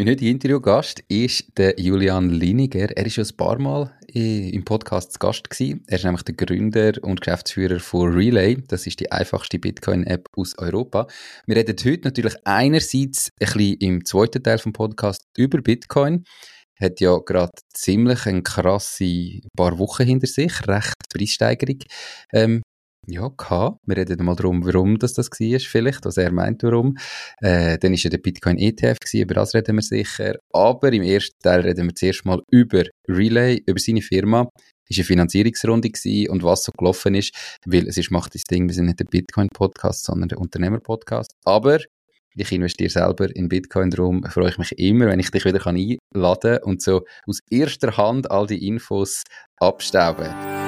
Mein heutiger Interviewgast ist der Julian Liniger. Er ist schon ein paar Mal im Podcast zu Gast gewesen. Er ist nämlich der Gründer und Geschäftsführer von Relay. Das ist die einfachste Bitcoin-App aus Europa. Wir reden heute natürlich einerseits ein bisschen im zweiten Teil vom Podcast über Bitcoin. Hat ja gerade ziemlich eine krasse paar Wochen hinter sich, recht Preissteigerung. Ähm, ja, gehabt. Wir reden mal darum, warum das, das war, vielleicht, was er meint, warum. Äh, dann ist ja der Bitcoin ETF gewesen, über das reden wir sicher. Aber im ersten Teil reden wir zuerst mal über Relay, über seine Firma. Es war eine Finanzierungsrunde gewesen und was so gelaufen ist, weil es ist, macht das Ding, wir sind nicht der Bitcoin-Podcast, sondern der Unternehmer-Podcast. Aber ich investiere selber in Bitcoin, darum freue ich mich immer, wenn ich dich wieder einladen kann und so aus erster Hand all die Infos abstauben.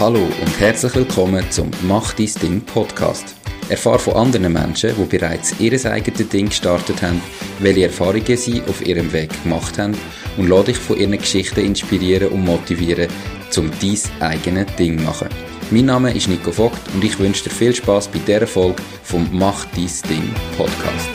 Hallo und herzlich willkommen zum Mach dein Ding Podcast. Erfahre von anderen Menschen, die bereits ihr eigenes Ding gestartet haben, welche Erfahrungen sie auf ihrem Weg gemacht haben und lade dich von ihren Geschichten inspirieren und motivieren, zum dein eigenes Ding zu machen. Mein Name ist Nico Vogt und ich wünsche dir viel Spaß bei dieser Folge vom Mach dein Ding Podcast.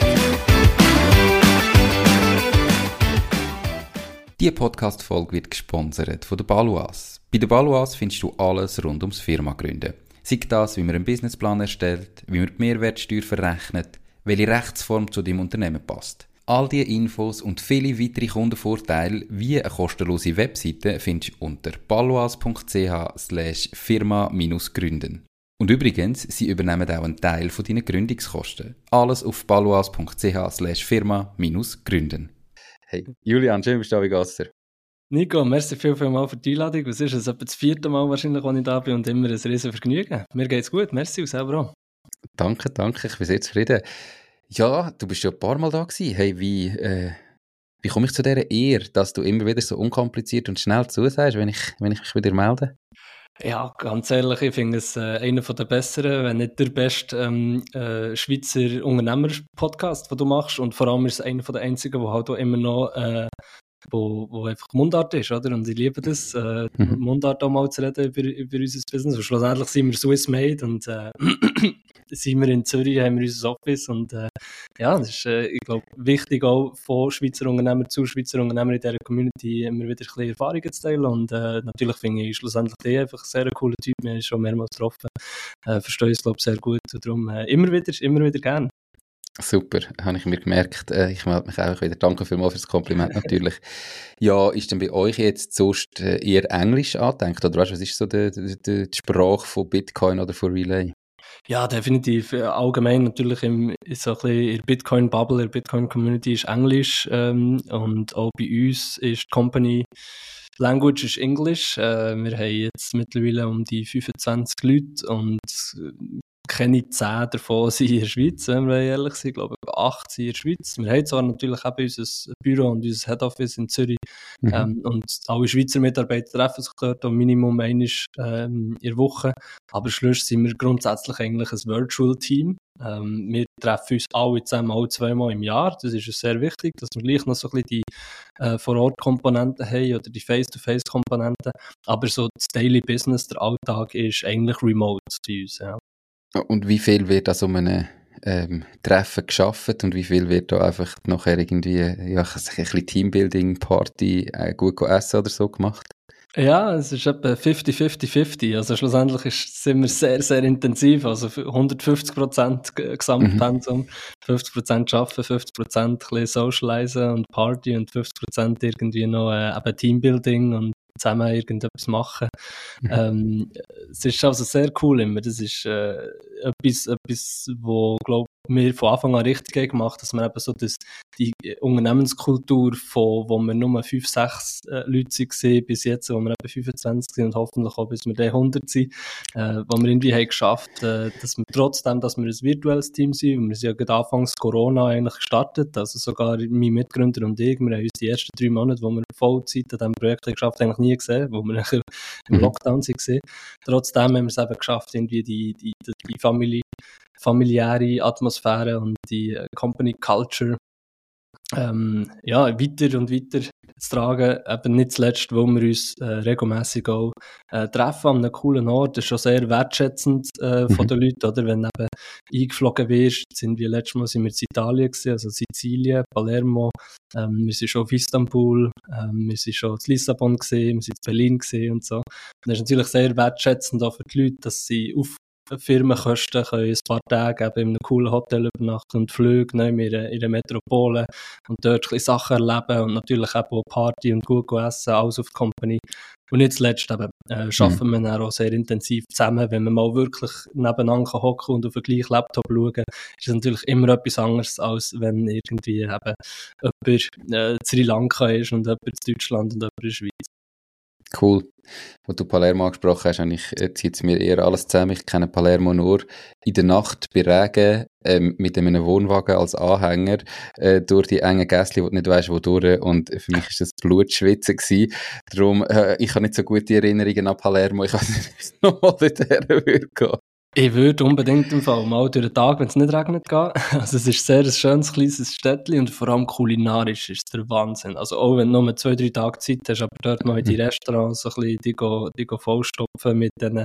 Diese Podcast-Folge wird gesponsert von der Baluas. Bei der Baluas findest du alles rund ums Firma gründen. Sei das, wie man einen Businessplan erstellt, wie man die Mehrwertsteuer verrechnet, welche Rechtsform zu deinem Unternehmen passt. All diese Infos und viele weitere Kundenvorteile wie eine kostenlose Webseite findest du unter slash firma-gründen. Und übrigens, sie übernehmen auch einen Teil von deinen Gründungskosten. Alles auf slash firma-gründen. Hey, Julian, schön bist du da, wie dir? Nico, merci viel, viel mal für die Einladung. Was ist es? Etwa das vierte Mal wahrscheinlich, als ich da bin und immer ein riesen Vergnügen. Mir geht's gut, merci und selber auch. Danke, danke, ich bin sehr zufrieden. Ja, du bist schon ein paar Mal da gewesen. Hey, wie, äh, wie komme ich zu dieser Ehre, dass du immer wieder so unkompliziert und schnell zusagst, wenn ich, wenn ich mich wieder melde? Ja, ganz ehrlich, ich finde es äh, einer der besseren, wenn nicht der beste ähm, äh, Schweizer Unternehmer-Podcast, den du machst. Und vor allem ist es einer der einzigen, der halt auch immer noch äh, wo, wo einfach Mundart ist, oder? Und ich liebe das, äh, mhm. Mundart auch mal zu reden über, über unser Business. Und schlussendlich sind wir Swiss made und äh, sind wir in Zürich, haben wir unser Office und äh, ja, das ist, äh, ich glaube, wichtig auch von Schweizer Unternehmern zu Schweizer Unternehmern in dieser Community immer wieder ein bisschen Erfahrungen zu teilen und äh, natürlich finde ich schlussendlich die einfach ein sehr cooler Typ, wir haben schon mehrmals getroffen, äh, verstehe es, glaube ich, sehr gut und darum äh, immer wieder, immer wieder gerne. Super, habe ich mir gemerkt. Äh, ich melde mich auch wieder. Danke vielmals für das Kompliment natürlich. ja, ist denn bei euch jetzt sonst äh, eher Englisch angedenkt? Oder weißt, was ist so die, die, die Sprache von Bitcoin oder von Relay? Ja, definitiv. Äh, allgemein natürlich im, so ein bisschen in der Bitcoin-Bubble, in der Bitcoin-Community ist Englisch ähm, und auch bei uns ist die Company Language ist Englisch. Äh, wir haben jetzt mittlerweile um die 25 Leute und keine zehn davon sind in der Schweiz, wenn wir ehrlich sind. Ich glaube, acht sind in der Schweiz. Wir haben zwar natürlich eben unser Büro und unser Head Office in Zürich. Mhm. Ähm, und alle Schweizer Mitarbeiter treffen sich dort am Minimum einmal ähm, in der Woche. Aber schlussendlich sind wir grundsätzlich eigentlich ein Virtual Team. Ähm, wir treffen uns alle zusammen alle zweimal im Jahr. Das ist sehr wichtig, dass wir gleich noch so ein bisschen die äh, Vor-Ort-Komponenten haben oder die Face-to-Face-Komponenten. Aber so das Daily Business, der Alltag ist eigentlich remote bei uns. Ja. Und wie viel wird an so einem ähm, Treffen geschafft und wie viel wird da einfach nachher irgendwie ja, ein bisschen Teambuilding-Party äh, gut essen oder so gemacht? Ja, es ist etwa 50-50-50. Also schlussendlich ist, sind wir sehr, sehr intensiv. Also 150 Prozent Gesamtpensum, mhm. 50 Prozent arbeiten, 50 Prozent socialisen und Party und 50 Prozent irgendwie noch äh, eben Teambuilding und zusammen irgendetwas machen. Mhm. Ähm, es ist also sehr cool immer. Das ist äh, etwas, etwas, wo, glaube wir von Anfang an richtig gemacht, dass wir eben so das, die Unternehmenskultur von, wo wir nur fünf, sechs äh, Leute waren, bis jetzt, wo wir eben 25 sind und hoffentlich auch bis wir dann 100 sind, äh, wo wir irgendwie haben geschafft, äh, dass wir trotzdem, dass wir ein virtuelles Team sind, wir sind ja gerade anfangs Corona eigentlich gestartet, also sogar mein Mitgründer und ich, wir haben uns die ersten drei Monate, wo wir Vollzeit an diesem Projekt geschafft eigentlich nie gesehen, wo wir im mhm. Lockdown waren. Trotzdem haben wir es eben geschafft, irgendwie die, die, die Familie familiäre Atmosphäre und die äh, Company Culture ähm, ja, weiter und weiter zu tragen. Eben nicht zuletzt, weil wir uns äh, regelmäßig auch äh, treffen an einem coolen Ort. Das ist schon sehr wertschätzend äh, von mhm. den Leuten, oder? Wenn eben eingeflogen wirst, sind wir letztes Mal sind wir in Italien gewesen, also Sizilien, Palermo, ähm, wir sind schon auf Istanbul, ähm, wir sind schon in Lissabon gesehen, wir sind in Berlin gesehen und so. Und das ist natürlich sehr wertschätzend auch für die Leute, dass sie auf Firmenkosten können ein paar Tage eben in einem coolen Hotel übernachten und Flüge ne, in, in einer Metropole und dort ein Sachen erleben und natürlich eben auch Party und gut essen, alles auf die Company. Und nicht zuletzt eben, äh, arbeiten mhm. wir dann auch sehr intensiv zusammen. Wenn man mal wirklich nebeneinander hocken und auf den gleichen Laptop schauen, ist es natürlich immer etwas anderes, als wenn irgendwie eben jemand äh, Sri Lanka ist und jemand in Deutschland und jemand in der Schweiz. Cool. Wo du Palermo angesprochen hast, ich, zieht es mir eher alles zusammen. Ich kenne Palermo nur in der Nacht bei Regen ähm, mit einem Wohnwagen als Anhänger äh, durch die engen Gässchen, wo du nicht weißt, wo durch. Und für mich ist das Blutschwitzen gewesen. Darum, äh, ich habe nicht so gute Erinnerungen an Palermo. Ich weiß nicht, wie es nochmal dorthin würde gehen. Ich würde unbedingt im Fall mal durch den Tag, wenn es nicht regnet, gehen. Also es ist sehr ein schönes, kleines Städtchen und vor allem kulinarisch ist es der Wahnsinn. Also auch wenn du nur zwei, drei Tage Zeit hast, aber dort mal in die mhm. Restaurants so ein bisschen die, go, die go vollstopfen mit den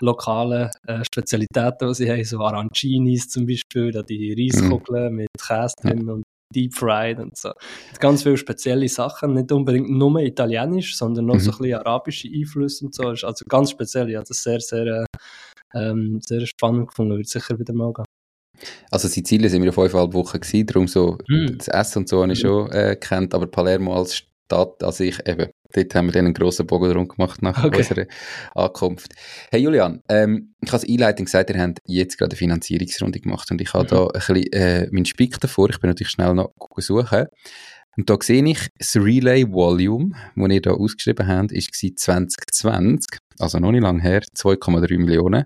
lokalen äh, Spezialitäten, die sie haben, so Arancinis zum Beispiel, da die Reiskugeln mhm. mit Käse drin und Deep Fried und so. Ganz viele spezielle Sachen, nicht unbedingt nur italienisch, sondern noch mhm. so ein bisschen arabische Einflüsse und so. Also ganz speziell, ja, das ist sehr, sehr äh, ähm, sehr spannend gefunden, würde sicher wieder mal gehen. Also Sizilien sind wir fünfeinhalb Wochen gewesen, darum so mm. das Essen und so habe ich schon äh, kennt, aber Palermo als Stadt, also ich eben, dort haben wir dann einen grossen Bogen drum gemacht nach okay. unserer Ankunft. Hey Julian, ähm, ich habe als Einleitung gesagt, ihr habt jetzt gerade eine Finanzierungsrunde gemacht und ich habe mhm. da ein bisschen äh, meinen Spick davor, ich bin natürlich schnell noch suchen. Und da sehe ich das Relay Volume, das ihr da ausgeschrieben habt, ist 2020 also noch nicht lange her, 2,3 Millionen.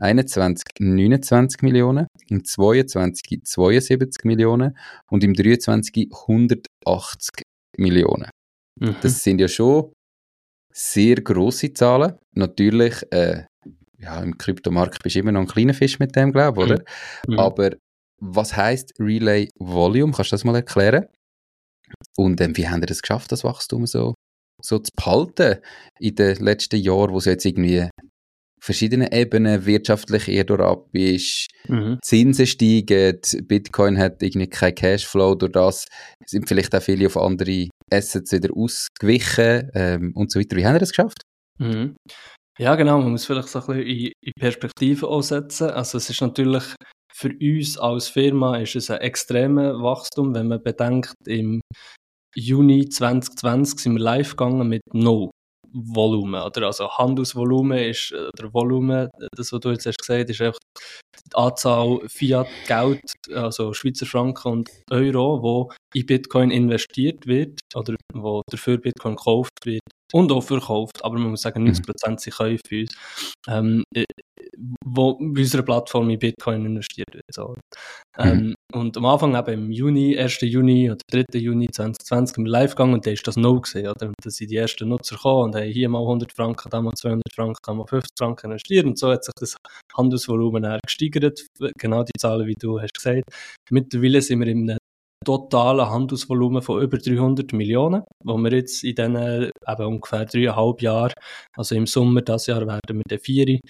21 29 Millionen, im 22 72 Millionen und im 23 180 Millionen. Mhm. Das sind ja schon sehr große Zahlen. Natürlich, äh, ja, im Kryptomarkt bist du immer noch ein kleiner Fisch mit dem, glaube ich, oder? Mhm. Aber was heißt Relay Volume? Kannst du das mal erklären? Und ähm, wie haben wir das geschafft, das Wachstum so so zu behalten in den letzten Jahren, wo es jetzt irgendwie verschiedene Ebenen wirtschaftlich eher durch ab ist, mhm. Zinsen steigen, Bitcoin hat irgendwie kein Cashflow, durch das sind vielleicht auch viele auf andere Assets wieder ausgewichen ähm, und so weiter. Wie haben wir das geschafft? Mhm. Ja, genau, man muss vielleicht so ein bisschen in, in Perspektive ansetzen. Also es ist natürlich für uns als Firma ist es ein extremes Wachstum, wenn man bedenkt, im Juni 2020 sind wir live gegangen mit No Volumen, oder? Also Handelsvolumen ist, oder Volumen, das, was du jetzt hast gesagt ist einfach die Anzahl Fiat-Geld, also Schweizer Franken und Euro, wo in Bitcoin investiert wird, oder wo dafür Bitcoin gekauft wird und auch verkauft, aber man muss sagen, 90% mhm. sind Käufe für uns, ähm, äh, wo bei unserer Plattform in Bitcoin investiert wird. So. Mhm. Ähm, und am Anfang, eben im Juni, 1. Juni oder 3. Juni 2020, sind wir live gegangen und da ist das No gesehen, oder? Da sind die ersten Nutzer gekommen und haben hier mal 100 Franken, da mal 200 Franken, da mal 50 Franken investiert und so hat sich das Handelsvolumen gesteigert, genau die Zahlen, wie du hast gesagt. Mittlerweile sind wir in einem totalen Handelsvolumen von über 300 Millionen, wo wir jetzt in diesen eben ungefähr dreieinhalb Jahren, also im Sommer dieses Jahr werden wir den vier, ähm,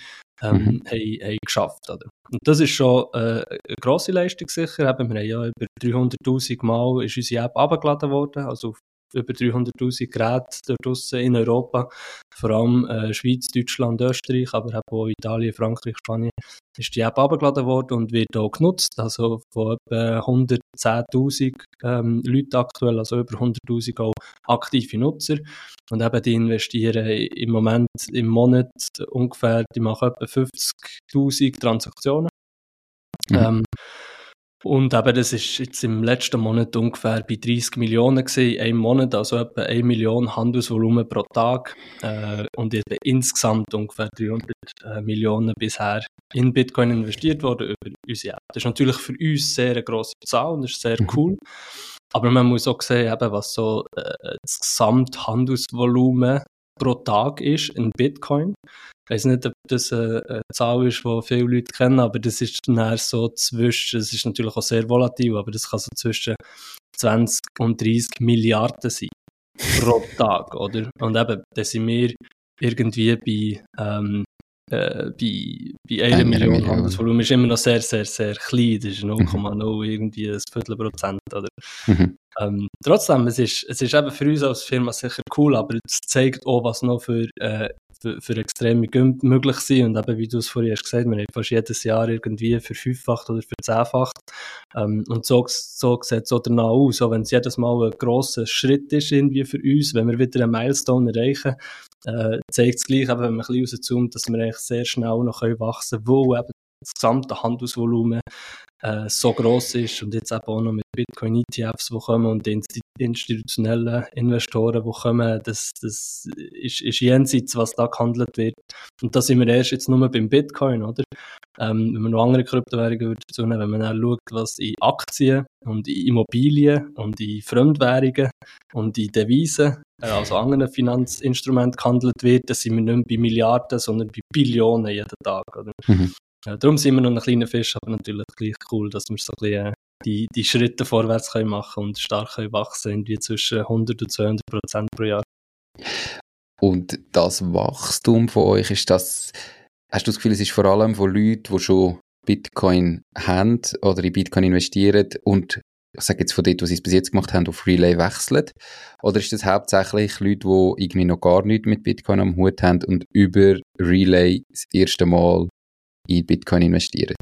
mhm. haben, haben geschafft. Oder? Und das ist schon äh, eine grosse Leistung sicher. Eben, wir haben ja über 300'000 Mal ist unsere App abgeladen worden, also auf über 300'000 Geräte dort draussen in Europa, vor allem äh, Schweiz, Deutschland, Österreich, aber auch Italien, Frankreich, Spanien, ist die App abgeladen worden und wird auch genutzt, also von etwa 110'000 ähm, Leuten aktuell, also über 100'000 auch aktive Nutzer und eben die investieren im Moment im Monat ungefähr, die machen etwa 50'000 Transaktionen. Mhm. Ähm, und eben, das ist jetzt im letzten Monat ungefähr bei 30 Millionen gewesen, im Monat, also etwa 1 Million Handelsvolumen pro Tag, äh, und etwa insgesamt ungefähr 300 äh, Millionen bisher in Bitcoin investiert worden über unsere App. Das ist natürlich für uns sehr eine grosse Zahl und das ist sehr mhm. cool. Aber man muss auch sehen, eben, was so äh, das Gesamthandelsvolumen pro Tag ist in Bitcoin. Ich weiß nicht, ob das eine, Zahl ist, die viele Leute kennen, aber das ist dann so zwischen, es ist natürlich auch sehr volatil, aber das kann so zwischen 20 und 30 Milliarden sein. Pro Tag, oder? Und eben, da sind wir irgendwie bei, ähm, äh, bei, bei einer Million, Million. Handelsvolumen ist immer noch sehr, sehr, sehr klein. Das ist 0,0 mhm. irgendwie ein Viertel Prozent, oder? Mhm. Ähm, trotzdem, es ist, es ist eben für uns als Firma sicher cool, aber es zeigt auch, was noch für, äh, für, für extreme Gümpfe möglich sind. Und eben, wie du es vorhin hast gesagt, wir haben fast jedes Jahr irgendwie verfünffacht oder verzehnfacht. Ähm, und so, so sieht es auch danach aus. Auch wenn es jedes Mal ein grosser Schritt ist irgendwie für uns, wenn wir wieder einen Milestone erreichen, äh, zeigt es gleich, eben, wenn man ein bisschen rauszoomt, dass wir eigentlich sehr schnell noch wachsen können, wo eben das gesamte Handelsvolumen äh, so groß ist und jetzt eben auch noch mit Bitcoin-ETFs, die kommen und die institutionellen Investoren, die kommen, das, das ist, ist jenseits, was da gehandelt wird. Und da sind wir erst jetzt nur beim Bitcoin, oder? Ähm, wenn man noch andere Kryptowährungen würde nehmen, wenn man dann schaut, was in Aktien und in Immobilien und in Fremdwährungen und in Devisen, äh, also anderen Finanzinstrumenten gehandelt wird, dann sind wir nicht bei Milliarden, sondern bei Billionen jeden Tag, oder? Mhm. Ja, darum sind wir noch ein kleiner Fisch, aber natürlich gleich cool, dass wir so ein bisschen äh, die, die Schritte vorwärts können machen und stark können wachsen, irgendwie zwischen 100 und 200 Prozent pro Jahr. Und das Wachstum von euch, ist das, hast du das Gefühl, es ist vor allem von Leuten, die schon Bitcoin haben oder in Bitcoin investieren und ich sage jetzt von dort, was sie bis jetzt gemacht haben, auf Relay wechseln? Oder ist das hauptsächlich Leute, die irgendwie noch gar nichts mit Bitcoin am Hut haben und über Relay das erste Mal in Bitcoin investieren?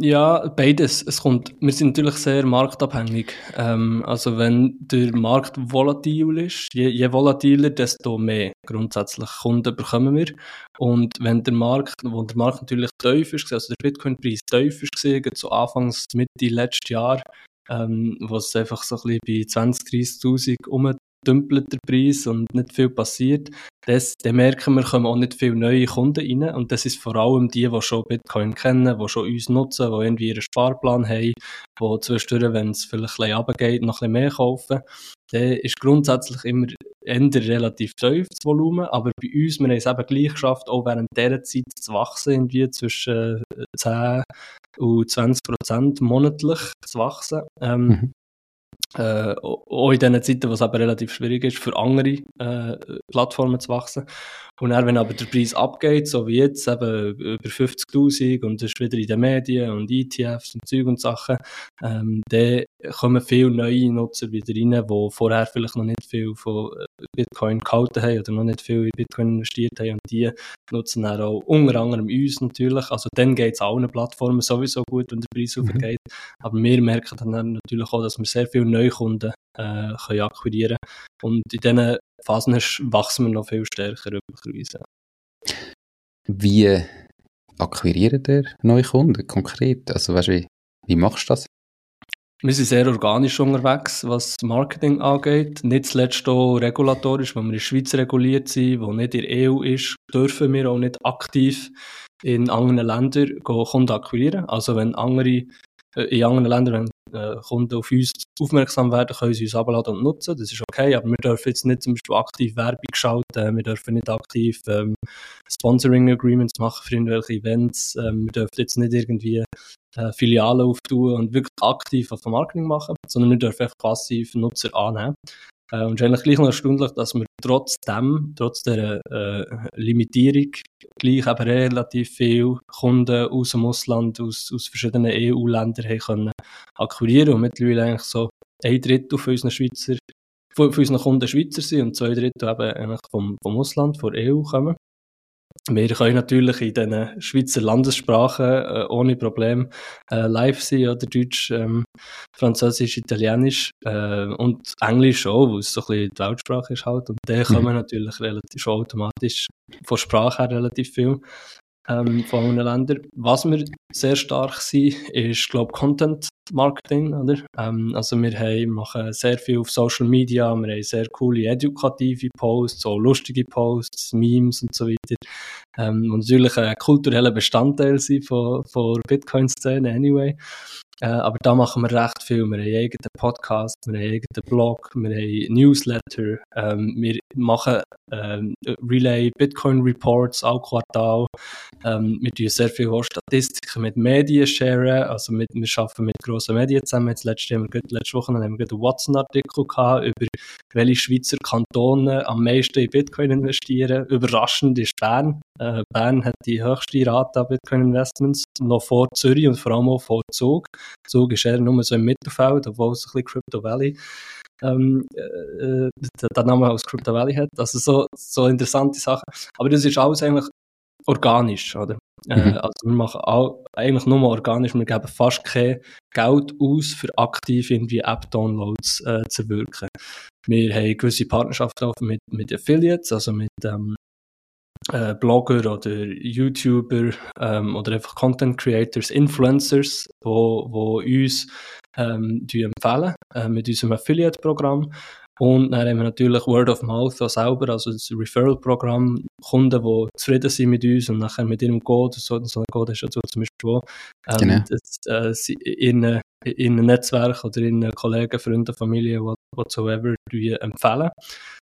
Ja, beides. Es kommt, wir sind natürlich sehr marktabhängig. Ähm, also wenn der Markt volatil ist, je, je volatiler, desto mehr grundsätzlich Kunden bekommen wir. Und wenn der Markt, wo der Markt natürlich tief ist, also der Bitcoin-Preis tief ist, gesehen, so Anfangs, Mitte letztes Jahr, ähm, es einfach so ein bisschen bei 20.000, 30.000 um dümpelt der Preis und nicht viel passiert, das, dann merken wir, kommen auch nicht viele neue Kunden rein. Und das ist vor allem die, die schon Bitcoin kennen, die schon uns nutzen, die irgendwie ihren Sparplan haben, die zwischendurch, wenn es vielleicht ein bisschen runtergeht, noch ein bisschen mehr kaufen. Dann ist grundsätzlich immer eher relativ tief, das Volumen. Aber bei uns, wir haben es eben gleich geschafft, auch während dieser Zeit zu wachsen, irgendwie zwischen 10 und 20 Prozent monatlich zu wachsen. Ähm, mhm. Äh, auch in diesen Zeiten, wo es aber relativ schwierig ist, für andere äh, Plattformen zu wachsen. Und dann, wenn aber der Preis abgeht, so wie jetzt, eben über 50.000 und es ist wieder in den Medien und ETFs und Zeug und Sachen, ähm, dann kommen viele neue Nutzer wieder rein, die vorher vielleicht noch nicht viel von äh, Bitcoin gehalten haben oder noch nicht viel in Bitcoin investiert haben und die nutzen dann auch unter anderem uns natürlich. Also dann geht es allen Plattformen sowieso gut, wenn der Preis mhm. aufgeht. Aber wir merken dann natürlich auch, dass wir sehr viele Neukunden äh, können akquirieren Und in diesen Phasen wachsen wir noch viel stärker üblicherweise. Wie akquiriert ihr neue Kunden konkret? Also weißt, wie, wie machst du das? Wir sind sehr organisch unterwegs, was Marketing angeht. Nicht zuletzt auch regulatorisch, weil wir in der Schweiz reguliert sind, wo nicht in der EU ist, dürfen wir auch nicht aktiv in anderen Ländern Kunden akquirieren. Also wenn andere äh, in anderen Ländern, wenn äh, Kunden auf uns aufmerksam werden, können sie uns abladen und nutzen. Das ist okay, aber wir dürfen jetzt nicht zum Beispiel aktiv Werbung schalten, wir dürfen nicht aktiv ähm, Sponsoring Agreements machen für irgendwelche Events, ähm, wir dürfen jetzt nicht irgendwie äh, Filialen auftun und wirklich aktiv auf Marketing machen, sondern wir dürfen einfach passiv Nutzer annehmen. Äh, und es ist eigentlich gleich noch erstaunlich, dass wir trotzdem, trotz der äh, Limitierung, gleich eben relativ viele Kunden aus dem Ausland, aus, aus verschiedenen EU-Ländern haben können akquirieren und mittlerweile eigentlich so ein Drittel von unseren Schweizer von, von unseren Kunden Schweizer sind und zwei Drittel eben eigentlich vom, vom Ausland, von der EU kommen. Wir können natürlich in den Schweizer Landessprachen äh, ohne Problem äh, live sein, oder Deutsch, ähm, Französisch, Italienisch äh, und Englisch auch, weil es so ein bisschen die Weltsprache ist halt. Und da kommen mhm. natürlich relativ schon automatisch von Sprache her relativ viel ähm, von anderen Ländern. Was wir sehr stark sind, ist, glaube Content Marketing, oder? Ähm, also wir haben, machen sehr viel auf Social Media, wir haben sehr coole edukative Posts, so lustige Posts, Memes und so weiter. Ähm, und natürlich ein kultureller Bestandteil sind von, von Bitcoin-Szene anyway. Äh, aber da machen wir recht viel. Wir haben einen eigenen Podcast, wir haben einen eigenen Blog, wir haben Newsletter, ähm, wir machen ähm, Relay Bitcoin Reports all Quartal. Ähm, wir tun sehr viel Statistiken mit Medien sharen, also mit, wir arbeiten mit grossen Medien zusammen. Jetzt letzte, haben wir, letzte Woche haben wir einen Watson-Artikel gehabt über welche Schweizer Kantone am meisten in Bitcoin investieren. Überraschend ist Bern. Äh, Bern hat die höchste Rate an Bitcoin-Investments, noch vor Zürich und vor allem auch vor Zug. Zug ist eher nur so im Mittelfeld, obwohl es ein bisschen Crypto Valley ähm, äh, der Name aus Crypto Valley hat. Also so, so interessante Sachen. Aber das ist alles eigentlich organisch, oder? Äh, mhm. Äh, also wir machen auch, eigentlich nur organisch, wir geben fast kein Geld aus, für aktiv irgendwie App-Downloads äh, zu wirken. Wir haben gewisse Partnerschaften mit, mit Affiliates, also mit ähm, äh, Blogger oder YouTuber ähm, oder einfach Content Creators, Influencers, wo, wo uns ähm, empfehlen äh, mit unserem Affiliate-Programm. Und dann haben wir natürlich Word of Mouth auch selber, also das Referral-Programm, Kunden, die zufrieden sind mit uns und nachher mit ihrem Code, so, so ein Code ist ja so zum Beispiel auch, ähm, genau. das, äh, in, in einem Netzwerk oder in Kollegen, Freunden, Familie, whatsoever, empfehlen.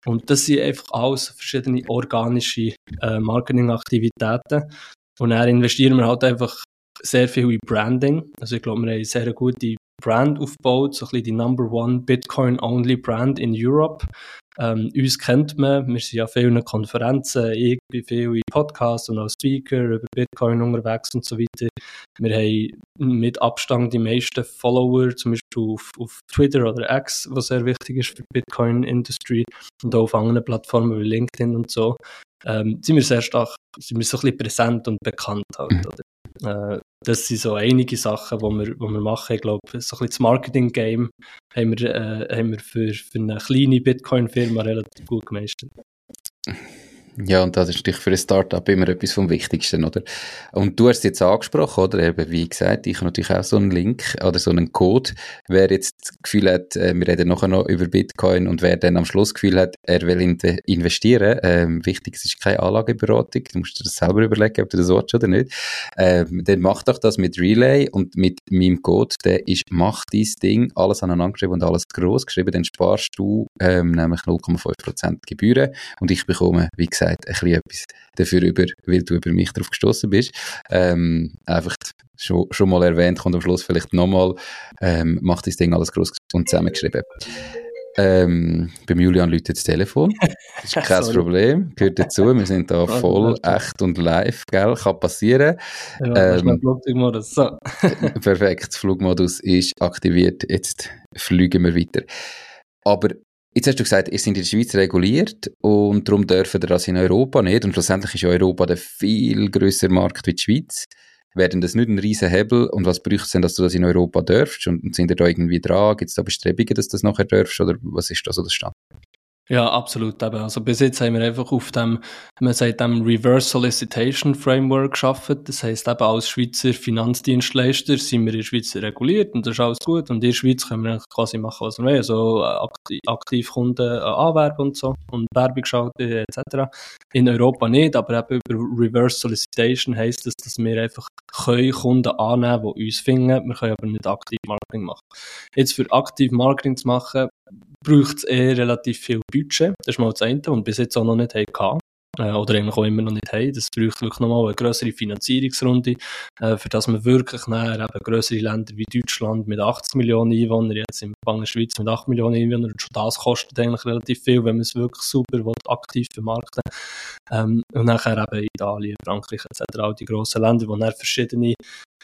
Und das sind einfach alles verschiedene organische äh, Marketingaktivitäten. Und dann investieren wir halt einfach sehr viel in Branding. Also ich glaube, wir haben eine sehr gute Brand aufgebaut, so ein bisschen die Number One Bitcoin-Only Brand in Europe. Ähm, uns kennt man, wir sind ja vielen Konferenzen, ich bin viel in Podcasts und als Speaker über Bitcoin unterwegs und so weiter. Wir haben mit Abstand die meisten Follower, zum Beispiel auf, auf Twitter oder X, was sehr wichtig ist für die Bitcoin-Industry und auch auf anderen Plattformen wie LinkedIn und so. Ähm, sind wir sehr stark, sind wir so ein bisschen präsent und bekannt halt, mhm. oder? Äh, das sind so einige Sachen, die wir, wir machen. Ich glaube, so ein bisschen das Marketing-Game haben wir, äh, haben wir für, für eine kleine Bitcoin-Firma relativ gut gemeistert. Ja, und das ist natürlich für ein Startup immer etwas vom Wichtigsten, oder? Und du hast es jetzt angesprochen, oder? Eben, wie gesagt, ich habe natürlich auch so einen Link oder so einen Code. Wer jetzt das Gefühl hat, äh, wir reden nachher noch über Bitcoin und wer dann am Schluss das Gefühl hat, er will in investieren, ähm, wichtig, es ist keine Anlageberatung, du musst dir das selber überlegen, ob du das willst oder nicht, ähm, dann mach doch das mit Relay und mit meinem Code, der ist, mach dein Ding, alles aneinander geschrieben und alles groß geschrieben, dann sparst du ähm, nämlich 0,5% Gebühren und ich bekomme, wie gesagt, gesagt, ein bisschen etwas dafür über, weil du über mich darauf gestoßen bist. Ähm, einfach schon, schon mal erwähnt, kommt am Schluss vielleicht nochmal, ähm, macht das Ding alles groß und zusammengeschrieben. Ähm, beim Julian läutet das Telefon. Das ist kein Problem. Gehört dazu. Wir sind da voll echt und live, gell? Kann passieren. Ja, ähm, Flugmodus. So. perfekt. Flugmodus ist aktiviert. Jetzt fliegen wir weiter. Aber Jetzt hast du gesagt, ihr seid in der Schweiz reguliert und darum dürfen ihr das in Europa nicht. Und schlussendlich ist Europa der viel größere Markt wie die Schweiz. Werden das nicht ein riesen Hebel? Und was bräuchte es denn, dass du das in Europa dürfst? Und, und sind ihr da irgendwie dran? Gibt es da Bestrebungen, dass du das nachher dürfst? Oder was ist da so der Stand? Ja, absolut. Eben. Also bis jetzt haben wir einfach auf dem, man sagt dem Reverse Solicitation Framework geschaffen. Das heisst eben als Schweizer Finanzdienstleister sind wir in der Schweiz reguliert und das ist alles gut. Und in der Schweiz können wir quasi machen, was wir wollen. Also aktiv, aktiv Kunden äh, anwerben und so und Werbung schalten etc. In Europa nicht, aber eben über Reverse Solicitation heisst das, dass wir einfach können Kunden annehmen, die uns finden. Wir können aber nicht aktiv Marketing machen. Jetzt für aktiv Marketing zu machen, braucht es eh relativ viel Budget. Das ist mal das eine, und bis jetzt auch noch nicht hatten. Äh, oder eigentlich auch immer noch nicht haben. Das braucht wirklich nochmal eine größere Finanzierungsrunde, äh, für dass man wirklich nachher eben größere Länder wie Deutschland mit 80 Millionen Einwohnern, jetzt in der Schweiz mit 8 Millionen Einwohnern, schon das kostet eigentlich relativ viel, wenn man es wirklich super will, aktiv vermarkten ähm, Und nachher eben Italien, Frankreich etc., all die grossen Länder, wo dann verschiedene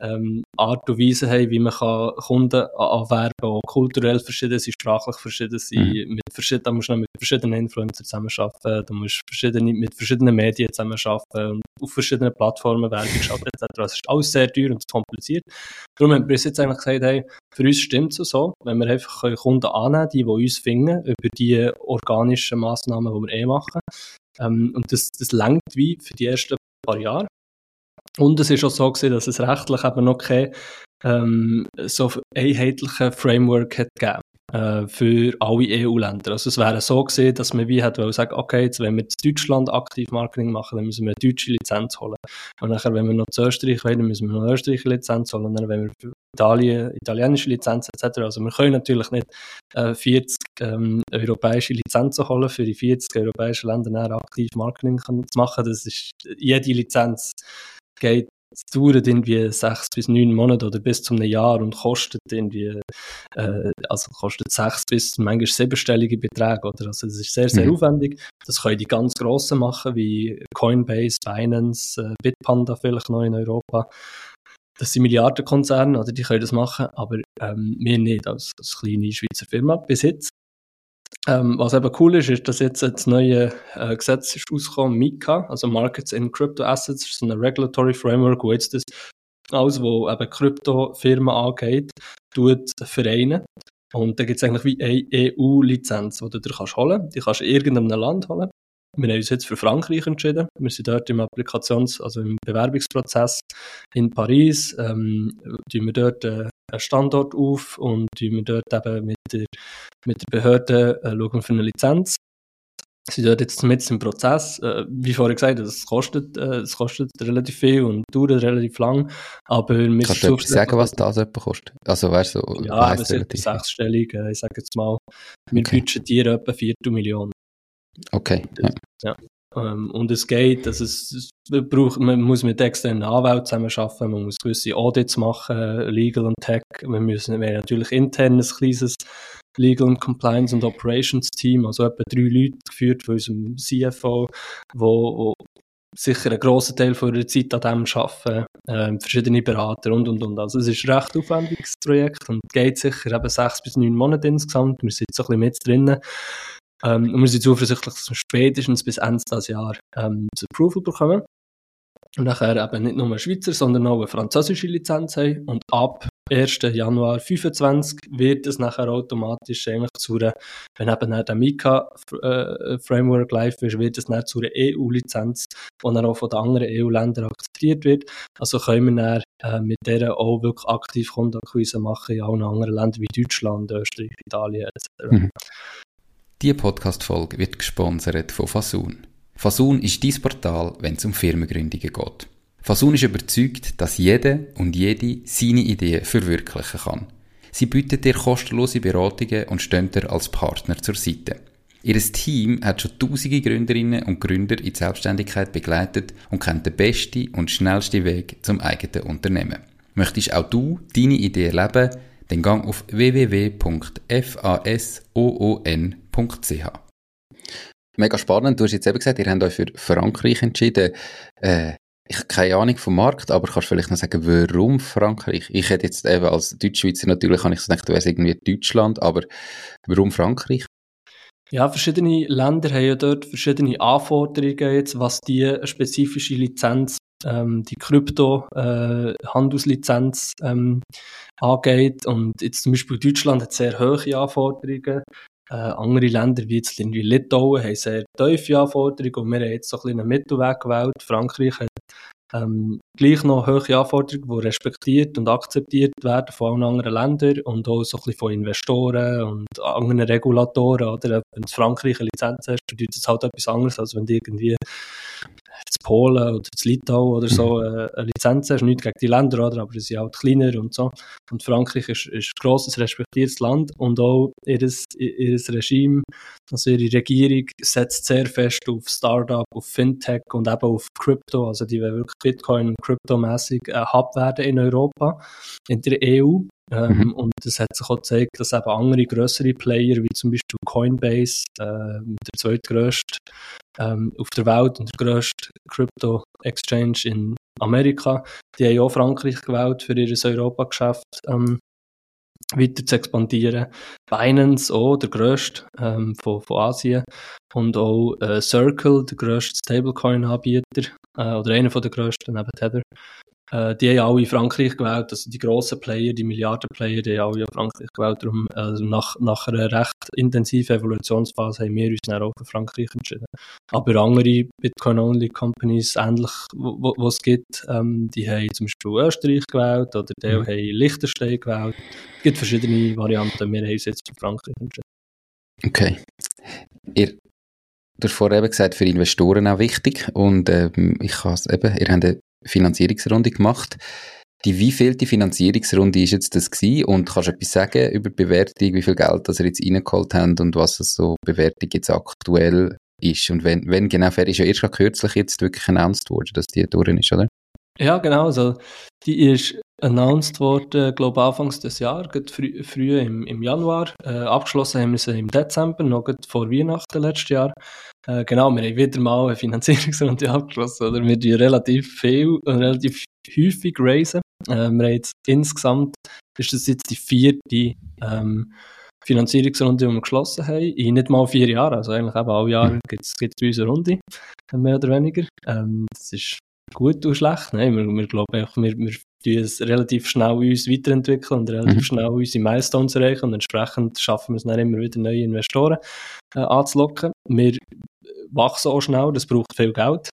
ähm, Art und Weise haben, wie man kann Kunden anwerben kann, die kulturell verschieden sind, sprachlich verschieden sind, mhm. mit verschiedenen, da musst du mit verschiedenen Influencern zusammenarbeiten, du musst verschiedene, mit verschiedenen Medien zusammenarbeiten und auf verschiedenen Plattformen Werbung schalten etc. Das ist alles sehr teuer und kompliziert. Darum haben wir jetzt eigentlich gesagt, hey, für uns stimmt es so, wenn wir einfach Kunden annehmen die, die uns finden, über die organischen Massnahmen, die wir eh machen. Ähm, und das, das langt wie für die ersten paar Jahre. Und es ist auch so gewesen, dass es rechtlich eben noch kein ähm, so einheitlichen Framework hat gegeben. äh, für alle EU-Länder. Also es wäre so gesehen, dass man wie hätte sagen, okay, jetzt wenn wir in Deutschland aktiv Marketing machen, dann müssen wir eine deutsche Lizenz holen. Und nachher, wenn wir noch zu Österreich wollen, dann müssen wir noch eine österreichische Lizenz holen. Und dann, wenn wir für Italien, italienische Lizenz etc. Also wir können natürlich nicht äh, 40 ähm, europäische Lizenzen holen, für die 40 europäischen Länder aktiv Marketing zu machen. Das ist, jede Lizenz geht es dauert irgendwie sechs bis neun Monate oder bis zu einem Jahr und kostet irgendwie, äh, also kostet sechs bis manchmal siebenstellige Beträge, oder? Also das ist sehr, sehr mhm. aufwendig. Das können die ganz Grossen machen, wie Coinbase, Binance, äh, Bitpanda vielleicht noch in Europa. Das sind Milliardenkonzerne, oder die können das machen, aber ähm, wir nicht als, als kleine Schweizer Firma bis jetzt. Ähm, was eben cool ist, ist, dass jetzt das neue äh, Gesetz ist rausgekommen, MiCA, also Markets in Crypto Assets, ist so ein Regulatory Framework, wo jetzt das alles, was eben Kryptofirmen angeht, tut vereinen. Und da gibt es eigentlich wie eine EU-Lizenz, die du dir kannst holen kannst. Die kannst du in irgendeinem Land holen. Wir haben uns jetzt für Frankreich entschieden. Wir sind dort im Applikations-, also im Bewerbungsprozess in Paris. Ähm, wir dort äh, einen Standort auf und wir dort eben mit der, mit der Behörde äh, schauen für eine Lizenz. Sie sind dort jetzt mit im Prozess. Äh, wie vorher gesagt, es kostet, äh, kostet relativ viel und dauert relativ lang. Aber wir Kannst du sagen, was das etwa kostet? Also, weißt du, ja, es ist sechsstellig. Äh, ich sage jetzt mal, wir okay. budgetieren etwa 4 Millionen. Okay. Ja. ja. Ähm, und es geht, also es, es braucht, man muss mit externen Anwälten zusammenarbeiten, man muss gewisse Audits machen, Legal und Tech. Wir müssen, wir natürlich intern ein kleines Legal and Compliance und Operations Team, also etwa drei Leute geführt von unserem CFO, wo, wo sicher einen grossen Teil von ihrer Zeit an dem arbeiten, äh, verschiedene Berater und, und, und. Also es ist ein recht aufwendiges Projekt und geht sicher eben sechs bis neun Monate insgesamt. Wir sind so ein bisschen mit drinnen. Ähm, und wir sind zuversichtlich, dass wir spätestens bis Ende des Jahres ähm, das Approval bekommen. Und nachher eben nicht nur eine Schweizer, sondern auch eine französische Lizenz haben. Und ab 1. Januar 2025 wird es nachher automatisch eigentlich zu einer, wenn eben der Mika-Framework äh, live ist, wird es dann zu einer EU-Lizenz, die dann auch von den anderen EU-Ländern akzeptiert wird. Also können wir dann äh, mit der auch wirklich aktiv Kundenakquise machen in allen anderen Ländern wie Deutschland, Österreich, Italien etc. Mhm. Diese Podcast-Folge wird gesponsert von Fasun. Fasun ist dein Portal, wenn es um Firmengründungen geht. Fasun ist überzeugt, dass jeder und jede seine Idee verwirklichen kann. Sie bietet dir kostenlose Beratungen und stehen dir als Partner zur Seite. Ihr Team hat schon tausende Gründerinnen und Gründer in die Selbstständigkeit begleitet und kennt den besten und schnellsten Weg zum eigenen Unternehmen. Möchtest auch du deine Idee erleben? Dann gang auf www.fasoon.ch. Mega spannend. Du hast jetzt eben gesagt, ihr habt euch für Frankreich entschieden. Äh, ich habe keine Ahnung vom Markt, aber kannst du vielleicht noch sagen, warum Frankreich? Ich hätte jetzt eben als Deutschschweizer natürlich, kann ich gedacht, du wärst irgendwie Deutschland, aber warum Frankreich? Ja, verschiedene Länder haben ja dort verschiedene Anforderungen jetzt, was die spezifische Lizenz, ähm, die Krypto-Handelslizenz äh, ähm, angeht. Und jetzt zum Beispiel Deutschland hat sehr hohe Anforderungen. Äh, andere Länder wie jetzt irgendwie Litauen haben sehr tiefe Anforderungen und wir haben jetzt so ein bisschen einen Mittelweg gewählt. Frankreich hat ähm, gleich noch hohe Anforderungen, die respektiert und akzeptiert werden von allen anderen Ländern und auch so ein bisschen von Investoren und anderen Regulatoren. Oder? Wenn du Frankreich eine Lizenz hast, bedeutet es halt etwas anderes, als wenn du irgendwie zu Polen oder zu Litauen oder so mhm. äh, eine Lizenz hast. Nicht gegen die Länder, oder? aber sie sind halt kleiner und so. Und Frankreich ist, ist ein grosses, respektiertes Land und auch ihr, ihr Regime, also ihre Regierung setzt sehr fest auf Startup, auf Fintech und eben auf Crypto. Also die wollen wirklich Bitcoin Crypto-mäßig ein Hub werden in Europa, in der EU. Ähm, mhm. Und es hat sich auch gezeigt, dass eben andere größere Player, wie zum Beispiel Coinbase, äh, der zweitgrößte ähm, auf der Welt und der grösste Crypto-Exchange in Amerika, die haben auch Frankreich gewählt für ihr Europa-Geschäft ähm, weiter zu expandieren. Binance auch, der grösste ähm, von, von Asien. Und auch äh, Circle, der grösste Stablecoin-Anbieter, äh, oder einer von der grössten neben Tether Äh, die haben alle in Frankreich gewählt, also die grossen Player, die Milliardenplayer, die haben alle in Frankreich gewählt. Darum, also nach, nach einer recht intensiven Evolutionsphase haben wir uns dann auch für Frankreich entschieden. Aber andere Bitcoin-Only-Companies, ähnlich, wo, es gibt, ähm, die haben zum Beispiel Österreich gewählt oder die mhm. haben Liechtenstein gewählt. Es gibt verschiedene Varianten. Wir haben uns jetzt für Frankreich entschieden. Okay. Ihr Du hast vorher eben gesagt, für Investoren auch wichtig. Und ähm, ich habe eben, ihr habt eine Finanzierungsrunde gemacht. Die wievielte Finanzierungsrunde ist jetzt das gewesen? Und kannst du etwas sagen über die Bewertung, wie viel Geld das ihr jetzt reingeholt habt und was es so Bewertung jetzt aktuell ist? Und wenn, wenn genau fair ist ja erst kürzlich jetzt wirklich announced worden, dass die durch ist, oder? Ja, genau. Also, die ist announced worden, glaube ich, Anfangs des Jahres, frü früh im, im Januar. Äh, abgeschlossen haben wir sie im Dezember, noch vor Weihnachten letztes Jahr. Äh, genau, wir haben wieder mal eine Finanzierungsrunde abgeschlossen. Oder? Wir tun relativ viel und relativ häufig raisen. Äh, wir haben jetzt insgesamt, ist das jetzt die vierte ähm, Finanzierungsrunde, die wir geschlossen haben, in nicht mal vier Jahren. Also eigentlich eben alle Jahre gibt es bei uns eine Runde, mehr oder weniger. Ähm, das ist gut und schlecht. Nein, wir, wir glauben auch, wir, wir tun es relativ schnell uns weiterentwickeln und relativ mhm. schnell unsere Milestones erreichen und entsprechend schaffen wir es dann immer wieder neue Investoren äh, anzulocken. Wir wachsen auch schnell, das braucht viel Geld.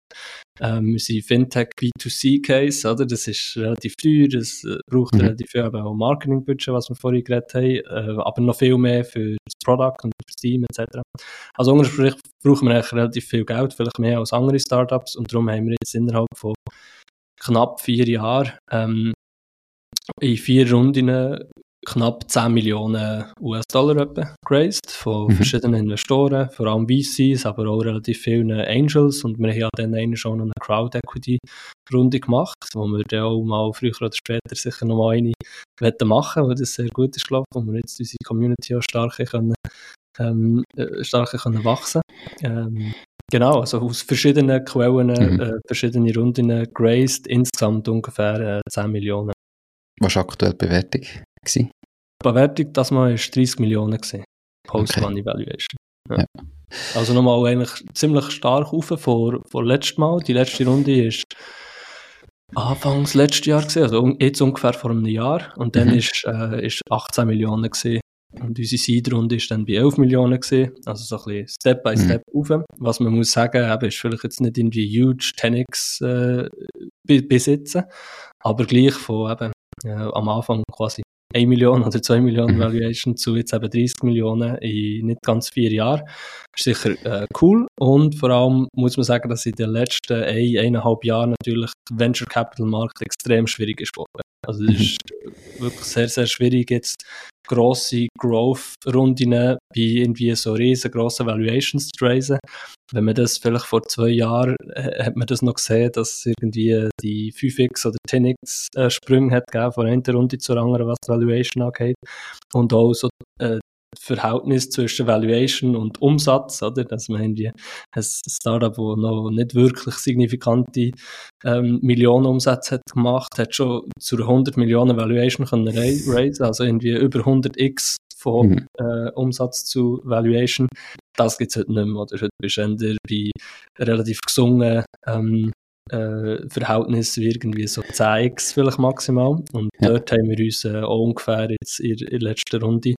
Ähm, wir sind Fintech B2C-Case, oder? Das ist relativ teuer, das äh, braucht mhm. relativ viel auch Marketingbudget, was wir vorhin geredet haben, äh, aber noch viel mehr für das Product und für das Team etc. Also untersprich brauchen wir eigentlich relativ viel Geld, vielleicht mehr als andere Startups und darum haben wir jetzt innerhalb von knapp vier Jahren ähm, in vier Runden knapp 10 Millionen US-Dollar geraced von mhm. verschiedenen Investoren, vor allem VCs, aber auch relativ vielen Angels und wir haben dann einen schon eine Crowd-Equity-Runde gemacht, wo wir dann auch mal früher oder später sicher noch mal eine machen weil das sehr gut ist gelaufen und wir jetzt unsere Community auch stark können, ähm, äh, stark können wachsen ähm, Genau, also aus verschiedenen Quellen, mhm. äh, verschiedene Runden geraced, insgesamt ungefähr äh, 10 Millionen. Was war aktuell die Bewertung? Gewesen? Die Bewertung das Mal war 30 Millionen. Post-Money okay. Valuation. Ja. Ja. Also nochmal eigentlich ziemlich stark auf vor, vor letztes Mal. Die letzte Runde ist Anfangs letztes Jahr gewesen, also jetzt ungefähr vor einem Jahr. Und dann mhm. ist, äh, ist 18 Millionen gewesen. Und unsere Seed-Runde ist dann bei 11 Millionen gewesen. Also so ein bisschen Step by mhm. Step mhm. auf. Was man muss sagen, eben, ist vielleicht jetzt nicht irgendwie huge 10x äh, besitzen, aber gleich von eben, äh, am Anfang quasi 1 Million oder 2 Millionen mhm. Valuation zu jetzt eben 30 Millionen in nicht ganz vier Jahren. Ist sicher äh, cool und vor allem muss man sagen, dass in den letzten ein, eineinhalb Jahren natürlich der Venture Capital Markt extrem schwierig ist geworden. Also es ist wirklich sehr, sehr schwierig jetzt grosse Growth-Runden bei irgendwie so riesengroßen Valuations zu raisen. Wenn man das vielleicht vor zwei Jahren, äh, hat man das noch gesehen, dass es irgendwie die 5x oder 10x äh, Sprünge hat gegeben von einer Runde zur anderen, was die Valuation angeht. Und auch so äh, Verhältnis zwischen Valuation und Umsatz, oder? Dass man irgendwie ein Startup, das noch nicht wirklich signifikante ähm, Millionenumsätze hat gemacht, hat schon zu 100 Millionen Valuation können raisen, also irgendwie über 100x von mhm. äh, Umsatz zu Valuation. Das gibt es heute nicht mehr, oder? Heute bist du bei relativ gesungen ähm, äh, Verhältnis wie irgendwie so 10x vielleicht maximal. Und ja. dort haben wir uns äh, auch ungefähr jetzt in, in der letzten Runde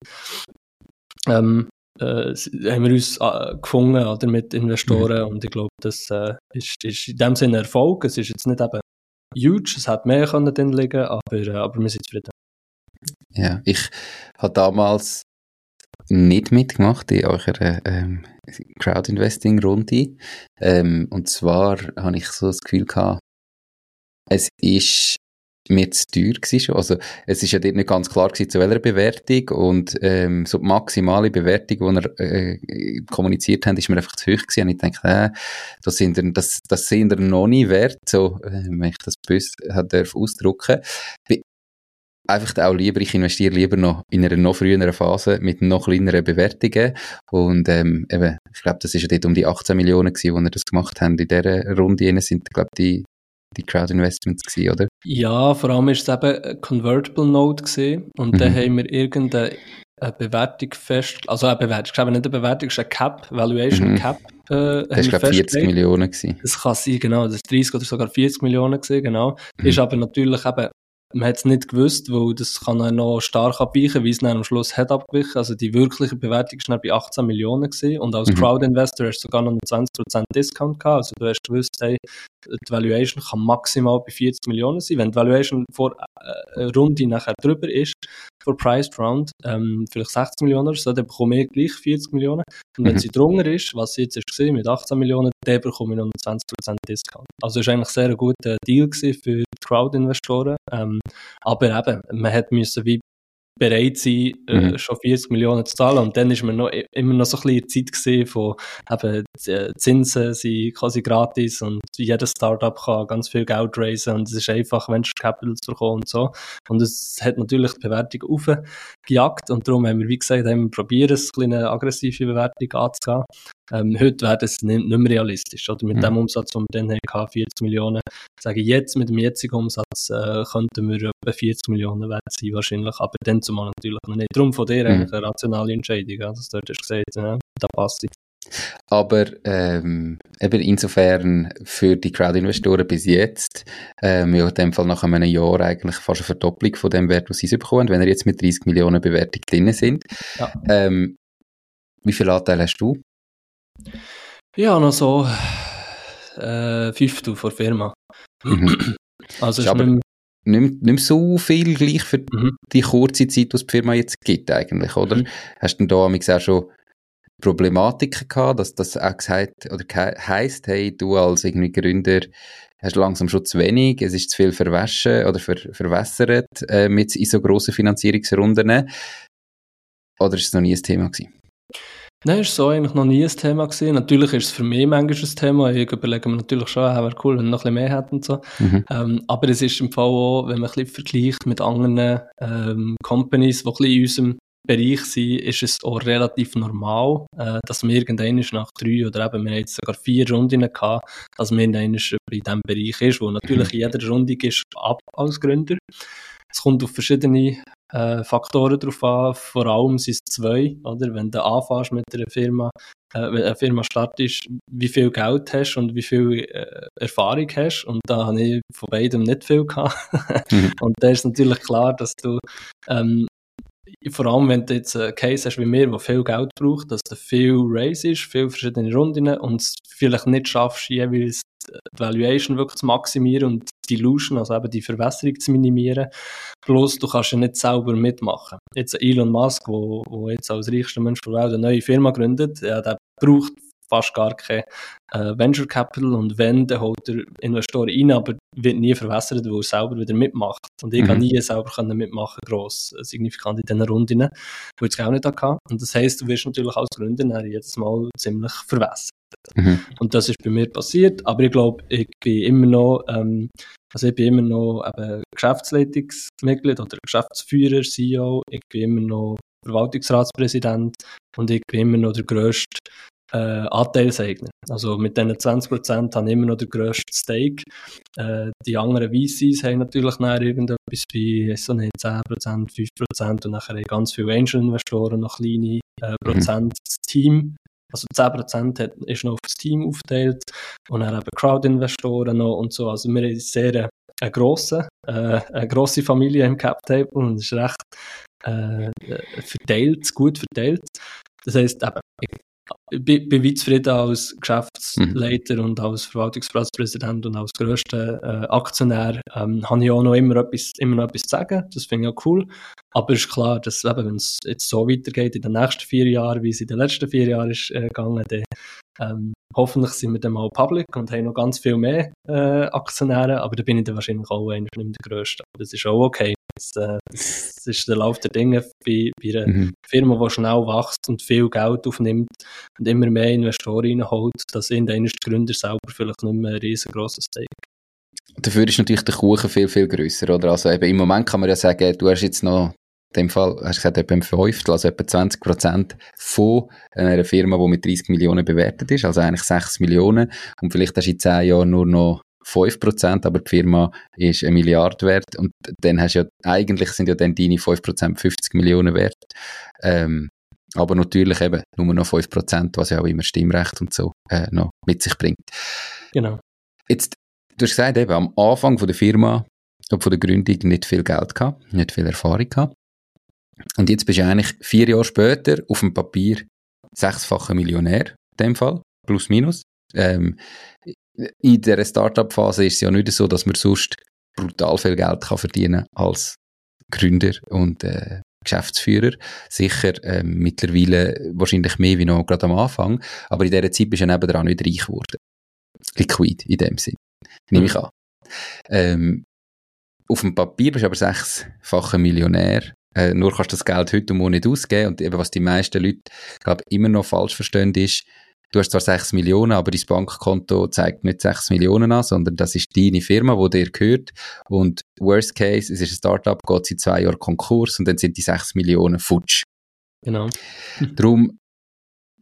ähm, äh, haben wir uns äh, gefunden oder, mit Investoren mhm. und ich glaube, das äh, ist, ist in dem Sinne Erfolg. Es ist jetzt nicht eben huge, es hat mehr können drin liegen, aber, äh, aber wir sind zufrieden. Ja, ich habe damals nicht mitgemacht in eurer ähm, Crowd-Investing-Runde. Ähm, und zwar habe ich so das Gefühl gehabt, es ist mir zu teuer gewesen Also, es ist ja dort nicht ganz klar gewesen, zu welcher Bewertung und ähm, so die maximale Bewertung, die er äh, kommuniziert hat, ist mir einfach zu hoch gewesen. Und ich denke, äh, das sind er, das, das sind noch nie wert, so, äh, wenn ich das böse darf ausdrücken. Be einfach auch lieber, ich investiere lieber noch in einer noch früheren Phase mit noch kleineren Bewertungen und ähm, eben, ich glaube, das ist ja dort um die 18 Millionen gewesen, wo wir das gemacht haben. In dieser Runde sind, glaube die die Crowd-Investments gewesen, oder? Ja, vor allem ist es eben ein Convertible Note gewesen und mhm. dann haben wir irgendeine Bewertung fest, also eine Bewertung, ich glaube nicht eine Bewertung, es ist eine Cap, Valuation mhm. Cap Äh, das war, glaube 40 Millionen. Gewesen. Das kann sein, genau. Das ist 30 oder sogar 40 Millionen gewesen, genau. Mhm. Ist aber natürlich eben man hat es nicht gewusst, weil das kann er noch stark abweichen, wie es dann am Schluss hat abgewichen. Also die wirkliche Bewertung war bei 18 Millionen gewesen. und als mhm. Crowd-Investor hast du sogar noch einen 20% Discount gehabt. Also du hast gewusst, hey, die Valuation kann maximal bei 40 Millionen sein. Wenn die Valuation vor äh, eine Runde nachher drüber ist, vor Priced Round, ähm, vielleicht 60 Millionen oder so, dann bekomme ich gleich 40 Millionen. Und wenn mhm. sie drunter ist, was sie jetzt ist gesehen mit 18 Millionen, dann bekomme ich noch einen 20% Discount. Also es war eigentlich sehr ein guter Deal für die Crowd-Investoren. Ähm, aber eben, man hat müssen wie bereit sein, äh, mhm. äh, schon 40 Millionen zu zahlen. Und dann ist man noch, immer noch so ein bisschen Zeit gesehen von, eben, die Zinsen sind quasi gratis und jedes Startup kann ganz viel Geld raisen und es ist einfach, Venture Capital zu bekommen und so. Und es hat natürlich die Bewertung aufgejagt und darum haben wir, wie gesagt, haben wir probiert, eine aggressive Bewertung anzugehen. Ähm, heute wäre das nicht, nicht mehr realistisch. Oder mit mhm. dem Umsatz, den wir dann hatten, 40 Millionen, sage ich jetzt, mit dem jetzigen Umsatz äh, könnten wir etwa 40 Millionen wert sein wahrscheinlich, aber dann zumal natürlich noch nicht. Darum von dir mhm. eigentlich eine rationale Entscheidung, dass du hast gesagt, ja, da passt es. Aber ähm, eben insofern für die Crowd-Investoren bis jetzt, ähm, ja, in dem Fall nach einem Jahr eigentlich fast eine Verdopplung von dem Wert, was sie bekommen, wenn er jetzt mit 30 Millionen Bewertung drin sind. Ja. Ähm, wie viel Anteil hast du? Ja, noch so äh, Fünftel von der Firma. Mhm. Also ist aber nicht, nicht, nicht so viel gleich für mhm. die kurze Zeit, die es die Firma jetzt gibt eigentlich, oder? Mhm. Hast du denn da auch schon Problematiken gehabt, dass das auch gesagt oder heisst, hey, du als irgendwie Gründer hast langsam schon zu wenig, es ist zu viel verwaschen oder ver verwässert äh, mit in so grossen Finanzierungsrunden? Oder ist es noch nie ein Thema gewesen? Nein, ist so eigentlich noch nie ein Thema gewesen. Natürlich ist es für mich manchmal ein Thema. Ich überlege mir natürlich schon, wäre cool, wenn wir noch ein bisschen mehr hätten und so. Mhm. Ähm, aber es ist im Fall auch, wenn man ein bisschen vergleicht mit anderen ähm, Companies, die ein bisschen in unserem Bereich sind, ist es auch relativ normal, äh, dass wir irgendwann nach drei oder eben, wir haben jetzt sogar vier Runden gehabt, dass wir irgendwann in diesem Bereich ist, wo natürlich in jeder Runde ist ab als Gründer. Es kommt auf verschiedene äh, Faktoren drauf an. Vor allem sind es zwei, oder? Wenn du anfängst mit einer Firma, äh, wenn eine Firma startest, wie viel Geld hast und wie viel äh, Erfahrung hast. Und da habe ich von beidem nicht viel gehabt. mhm. Und da ist natürlich klar, dass du ähm, vor allem, wenn du jetzt einen Case hast wie mir, der viel Geld braucht, dass du viel Race ist, viele verschiedene Runden und es vielleicht nicht schaffst, jeweils die Valuation wirklich zu maximieren und die Illusion, also eben die Verwässerung zu minimieren. Bloß du kannst ja nicht selber mitmachen. Jetzt Elon Musk, wo jetzt als reichster Mensch der Welt eine neue Firma gründet, ja, der braucht fast gar kein äh, Venture Capital und wenn, dann holt er Investoren rein, aber wird nie verwässert, weil er selber wieder mitmacht. Und ich mhm. kann nie selber können mitmachen, gross, äh, signifikant in diesen Runden, weil ich es auch nicht hatte. Und das heisst, du wirst natürlich als Gründer jedes Mal ziemlich verwässert. Mhm. Und das ist bei mir passiert, aber ich glaube, ich bin immer noch, ähm, also ich bin immer noch eben Geschäftsleitungsmitglied oder Geschäftsführer, CEO, ich bin immer noch Verwaltungsratspräsident und ich bin immer noch der grösste äh, Anteilseigner. Also mit diesen 20% habe ich immer noch den grössten Stake. Äh, die anderen VCs haben natürlich nachher irgendetwas bei so nicht 10%, 5% und nachher haben ganz viele Angel-Investoren noch kleine äh, mhm. Prozent. Das Team also 10% hat, ist noch auf das Team aufgeteilt und dann eben Crowd-Investoren noch und so. Also wir haben sehr äh, eine grosse, äh, eine grosse Familie im Cap Table und es ist recht äh, verteilt, gut verteilt. Das heisst, eben, ich bin, bin weit zufrieden als Geschäftsleiter mhm. und als Verwaltungsratspräsident und als grösster äh, Aktionär ähm, habe ich auch noch immer etwas, immer noch etwas zu sagen. Das finde ich auch cool. Aber es ist klar, dass wenn es jetzt so weitergeht in den nächsten vier Jahren, wie es in den letzten vier Jahren ist äh, gegangen, dann ähm, hoffentlich sind wir dann mal public und haben noch ganz viel mehr äh, Aktionäre, aber da bin ich dann wahrscheinlich auch einer der Größte. Aber das ist auch okay. Das, äh, ist der Lauf der Dinge bei, bei einer mhm. Firma, die schnell wächst und viel Geld aufnimmt und immer mehr Investoren reinholt, dass irgendeiner der Gründer selber vielleicht nicht mehr ein riesengroßes Stake Dafür ist natürlich der Kuchen viel, viel grösser, oder? Also eben im Moment kann man ja sagen, du hast jetzt noch in dem Fall hast du gesagt, etwa ein Fünftel, also etwa 20 Prozent von einer Firma, die mit 30 Millionen bewertet ist, also eigentlich 6 Millionen. Und vielleicht hast du in 10 Jahren nur noch 5 Prozent, aber die Firma ist eine Milliarde wert. Und dann hast ja, eigentlich sind ja dann deine 5 Prozent 50 Millionen wert. Ähm, Aber natürlich eben nur noch 5%, was ja auch immer Stimmrecht und so äh, noch mit sich bringt. Genau. Jetzt, du hast gesagt, eben am Anfang von der Firma, von der Gründung nicht viel Geld gehabt, nicht viel Erfahrung gehabt. Und jetzt bist du eigentlich vier Jahre später auf dem Papier sechsfacher Millionär, in dem Fall, plus minus. Ähm, in der Startup-Phase ist es ja nicht so, dass man sonst brutal viel Geld kann verdienen als Gründer und äh, Geschäftsführer. Sicher äh, mittlerweile wahrscheinlich mehr wie noch gerade am Anfang, aber in dieser Zeit bist du ja nebenan nicht reich geworden. Liquid in dem Sinn, nehme ich mhm. an. Ähm, auf dem Papier bist du aber sechsfacher Millionär. Äh, nur kannst du das Geld heute und morgen nicht ausgeben. Und eben, was die meisten Leute, glaube immer noch falsch verstehen, ist, du hast zwar 6 Millionen, aber dein Bankkonto zeigt nicht 6 Millionen an, sondern das ist deine Firma, die dir gehört. Und worst case, es ist ein Startup, geht seit zwei Jahren Konkurs und dann sind die 6 Millionen futsch. Genau. Darum,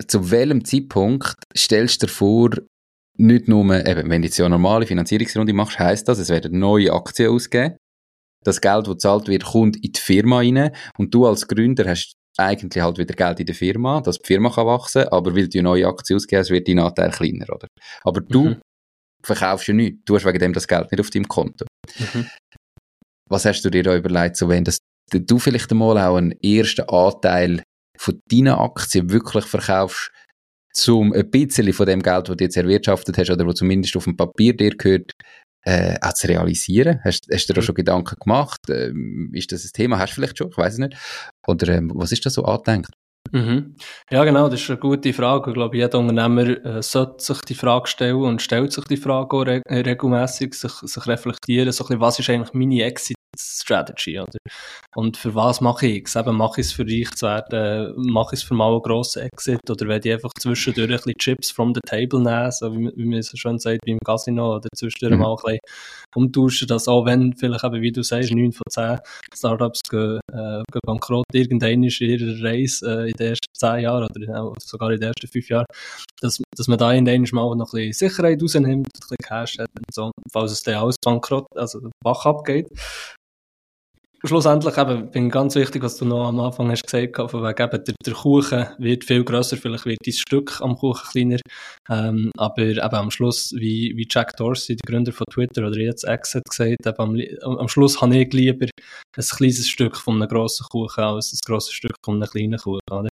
zu welchem Zeitpunkt stellst du dir vor, nicht nur, eben, wenn du jetzt ja eine normale Finanzierungsrunde machst, heisst das, es werden neue Aktien ausgegeben. Das Geld, das gezahlt wird, kommt in die Firma rein und du als Gründer hast eigentlich halt wieder Geld in der Firma, dass die Firma kann wachsen kann, aber weil du neue Aktien ausgibst, wird dein Anteil kleiner, oder? Aber du mhm. verkaufst ja nichts. Du hast wegen dem das Geld nicht auf deinem Konto. Mhm. Was hast du dir da überlegt, so wenn das, du vielleicht einmal auch einen ersten Anteil von deinen Aktien wirklich verkaufst, um ein bisschen von dem Geld, das du jetzt erwirtschaftet hast, oder wo zumindest auf dem Papier dir gehört, äh, auch zu realisieren? Hast, hast du da mhm. schon Gedanken gemacht? Ähm, ist das ein Thema? Hast du vielleicht schon? Ich weiß es nicht. Oder ähm, was ist da so angedenkt? Mhm. Ja, genau, das ist eine gute Frage. Ich glaube, jeder Unternehmer äh, sollte sich die Frage stellen und stellt sich die Frage auch re regelmäßig, sich, sich reflektieren, so ein bisschen, was ist eigentlich meine Exit Strategy, oder? Und für was mache ich es? Eben, mache ich es für reich zu werden? Mache ich es für mal einen grossen Exit? Oder werde ich einfach zwischendurch ein bisschen Chips from the table nehmen, so wie, wie man es schon sagt, wie im Casino, oder zwischendurch mhm. mal ein bisschen umtauschen, dass auch wenn vielleicht eben, wie du sagst, 9 von 10 Startups gehen, äh, gehen bankrott irgendein in ihrer Reise äh, in den ersten 10 Jahren oder sogar in den ersten 5 Jahren, dass, dass man da irgendwann mal noch ein bisschen Sicherheit rausnimmt, ein bisschen Cash hat und so, falls es dann alles bankrott, also wach abgeht schlussendlich eben, bin ganz wichtig, was du noch am Anfang hast gesagt hast, von wegen eben, der, der Kuchen wird viel grösser, vielleicht wird dein Stück am Kuchen kleiner, ähm, aber eben am Schluss, wie, wie Jack Dorsey, der Gründer von Twitter oder jetzt Exit gesagt, eben am, am Schluss habe ich lieber ein kleines Stück von einem grossen Kuchen als ein grosses Stück von einem kleinen Kuchen, oder?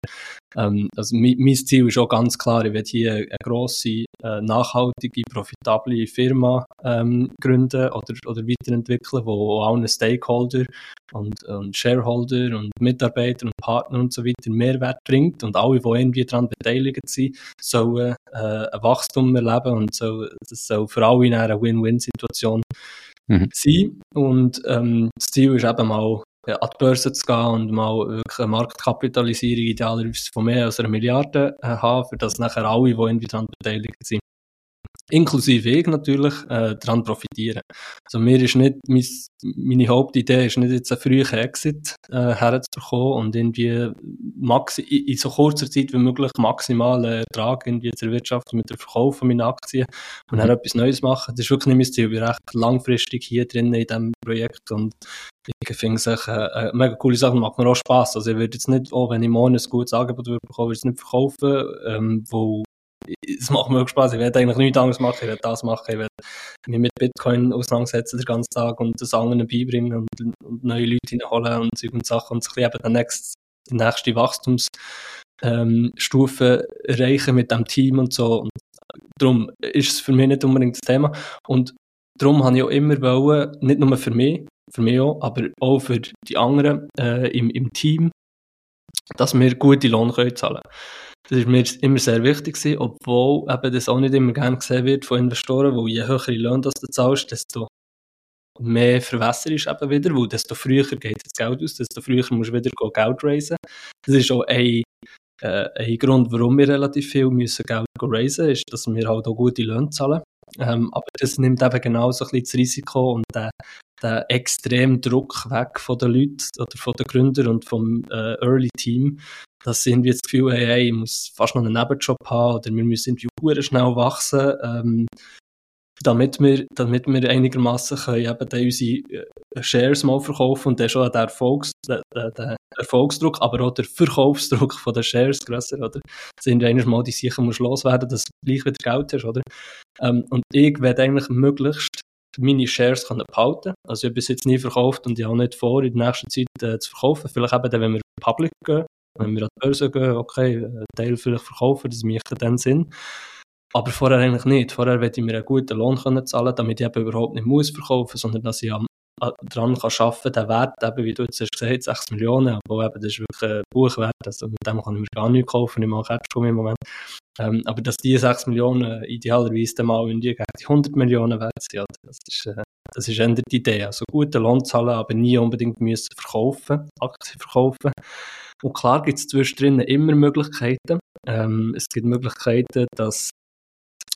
Ähm, also mein, mein Ziel ist auch ganz klar, ich will hier eine grosse, äh, nachhaltige, profitable Firma ähm, gründen oder, oder weiterentwickeln, wo allen Stakeholder und, und Shareholder und Mitarbeiter und Partner und so weiter Mehrwert bringt und alle, die irgendwie daran beteiligt sind, sollen äh, ein Wachstum erleben und so, das soll für alle eine Win-Win-Situation mhm. sein. Und ähm, das Ziel ist eben mal an die Börse zu gehen und mal wirklich eine Marktkapitalisierung idealerweise von mehr als einer Milliarde äh, haben, für das nachher alle, die irgendwie daran beteiligt sind, inklusive ich natürlich, äh, daran profitieren. Also mir ist nicht, mein, meine Hauptidee ist nicht jetzt einen frühen Exit äh, herzukommen und irgendwie maxi in so kurzer Zeit wie möglich maximalen Ertrag irgendwie zu erwirtschaften mit dem Verkauf von meinen Aktien und dann mhm. etwas Neues machen. Das ist wirklich nicht mein Ziel. Ich bin recht langfristig hier drin in diesem Projekt und ich finde es echt eine mega coole Sache, macht mir auch Spass. Also ich würde jetzt nicht, auch wenn ich morgen ein gutes Angebot würde bekommen, würde ich es nicht verkaufen, ähm, wo es macht mir auch Spaß. Ich werde eigentlich nichts anderes machen. Ich werde das machen. Ich werde mich mit Bitcoin auseinandersetzen den ganzen Tag und das anderen beibringen und, und neue Leute hineinholen und Zeug und Sachen und sich eben dann nächst, die nächste Wachstumsstufe erreichen mit dem Team und so. Und darum ist es für mich nicht unbedingt das Thema. Und darum habe ich auch immer wollen, nicht nur für mich, für mich auch, aber auch für die anderen äh, im, im Team, dass wir gute Lohn können zahlen können. Das ist mir immer sehr wichtig gewesen, obwohl eben das auch nicht immer gerne gesehen wird von Investoren, weil je höhere Löhne du zahlst, desto mehr verwässert ist eben wieder, weil desto früher geht das Geld aus, desto früher musst du wieder Geld raisen. Das ist auch ein, äh, ein Grund, warum wir relativ viel müssen Geld raisen, ist, dass wir halt auch gute Löhne zahlen. Ähm, aber das nimmt eben genauso ein bisschen das Risiko und den, den extremen Druck weg von den Leuten oder von den Gründern und vom äh, Early Team, dass sie irgendwie das Gefühl haben, hey, ich muss fast noch einen Nebenjob haben oder wir müssen irgendwie schnell wachsen. Ähm, damit wir, damit wir einigermaßen können eben dann unsere äh, Shares mal verkaufen und dann schon der, Erfolgs, der, der Erfolgsdruck, aber auch der Verkaufsdruck von den Shares grösser, oder? Sind ja mal die sicher muss loswerden, dass du gleich wieder Geld hast, oder? Ähm, und ich werde eigentlich möglichst meine Shares können. Also ich habe bis jetzt nie verkauft und ich habe nicht vor, in der nächsten Zeit äh, zu verkaufen. Vielleicht eben dann, wenn wir public gehen, wenn wir an die Börse gehen, okay, einen Teil vielleicht verkaufen, das macht dann Sinn. Aber vorher eigentlich nicht. Vorher werde ich mir einen guten Lohn können zahlen, damit ich eben überhaupt nicht muss verkaufen, sondern dass ich am, daran kann arbeiten, den Wert, eben, wie du jetzt hast gesagt, 6 Millionen, aber eben, das ist wirklich ein Buchwert, also mit dem kann ich mir gar nicht kaufen, ich mache Cashflow im Moment. Ähm, aber dass diese 6 Millionen idealerweise dann mal in die 100 Millionen wert sind, das ist, äh, das ist eher die Idee. Also guten Lohn zahlen, aber nie unbedingt müssen verkaufen, Aktien verkaufen. Und klar gibt es zwischendrin immer Möglichkeiten. Ähm, es gibt Möglichkeiten, dass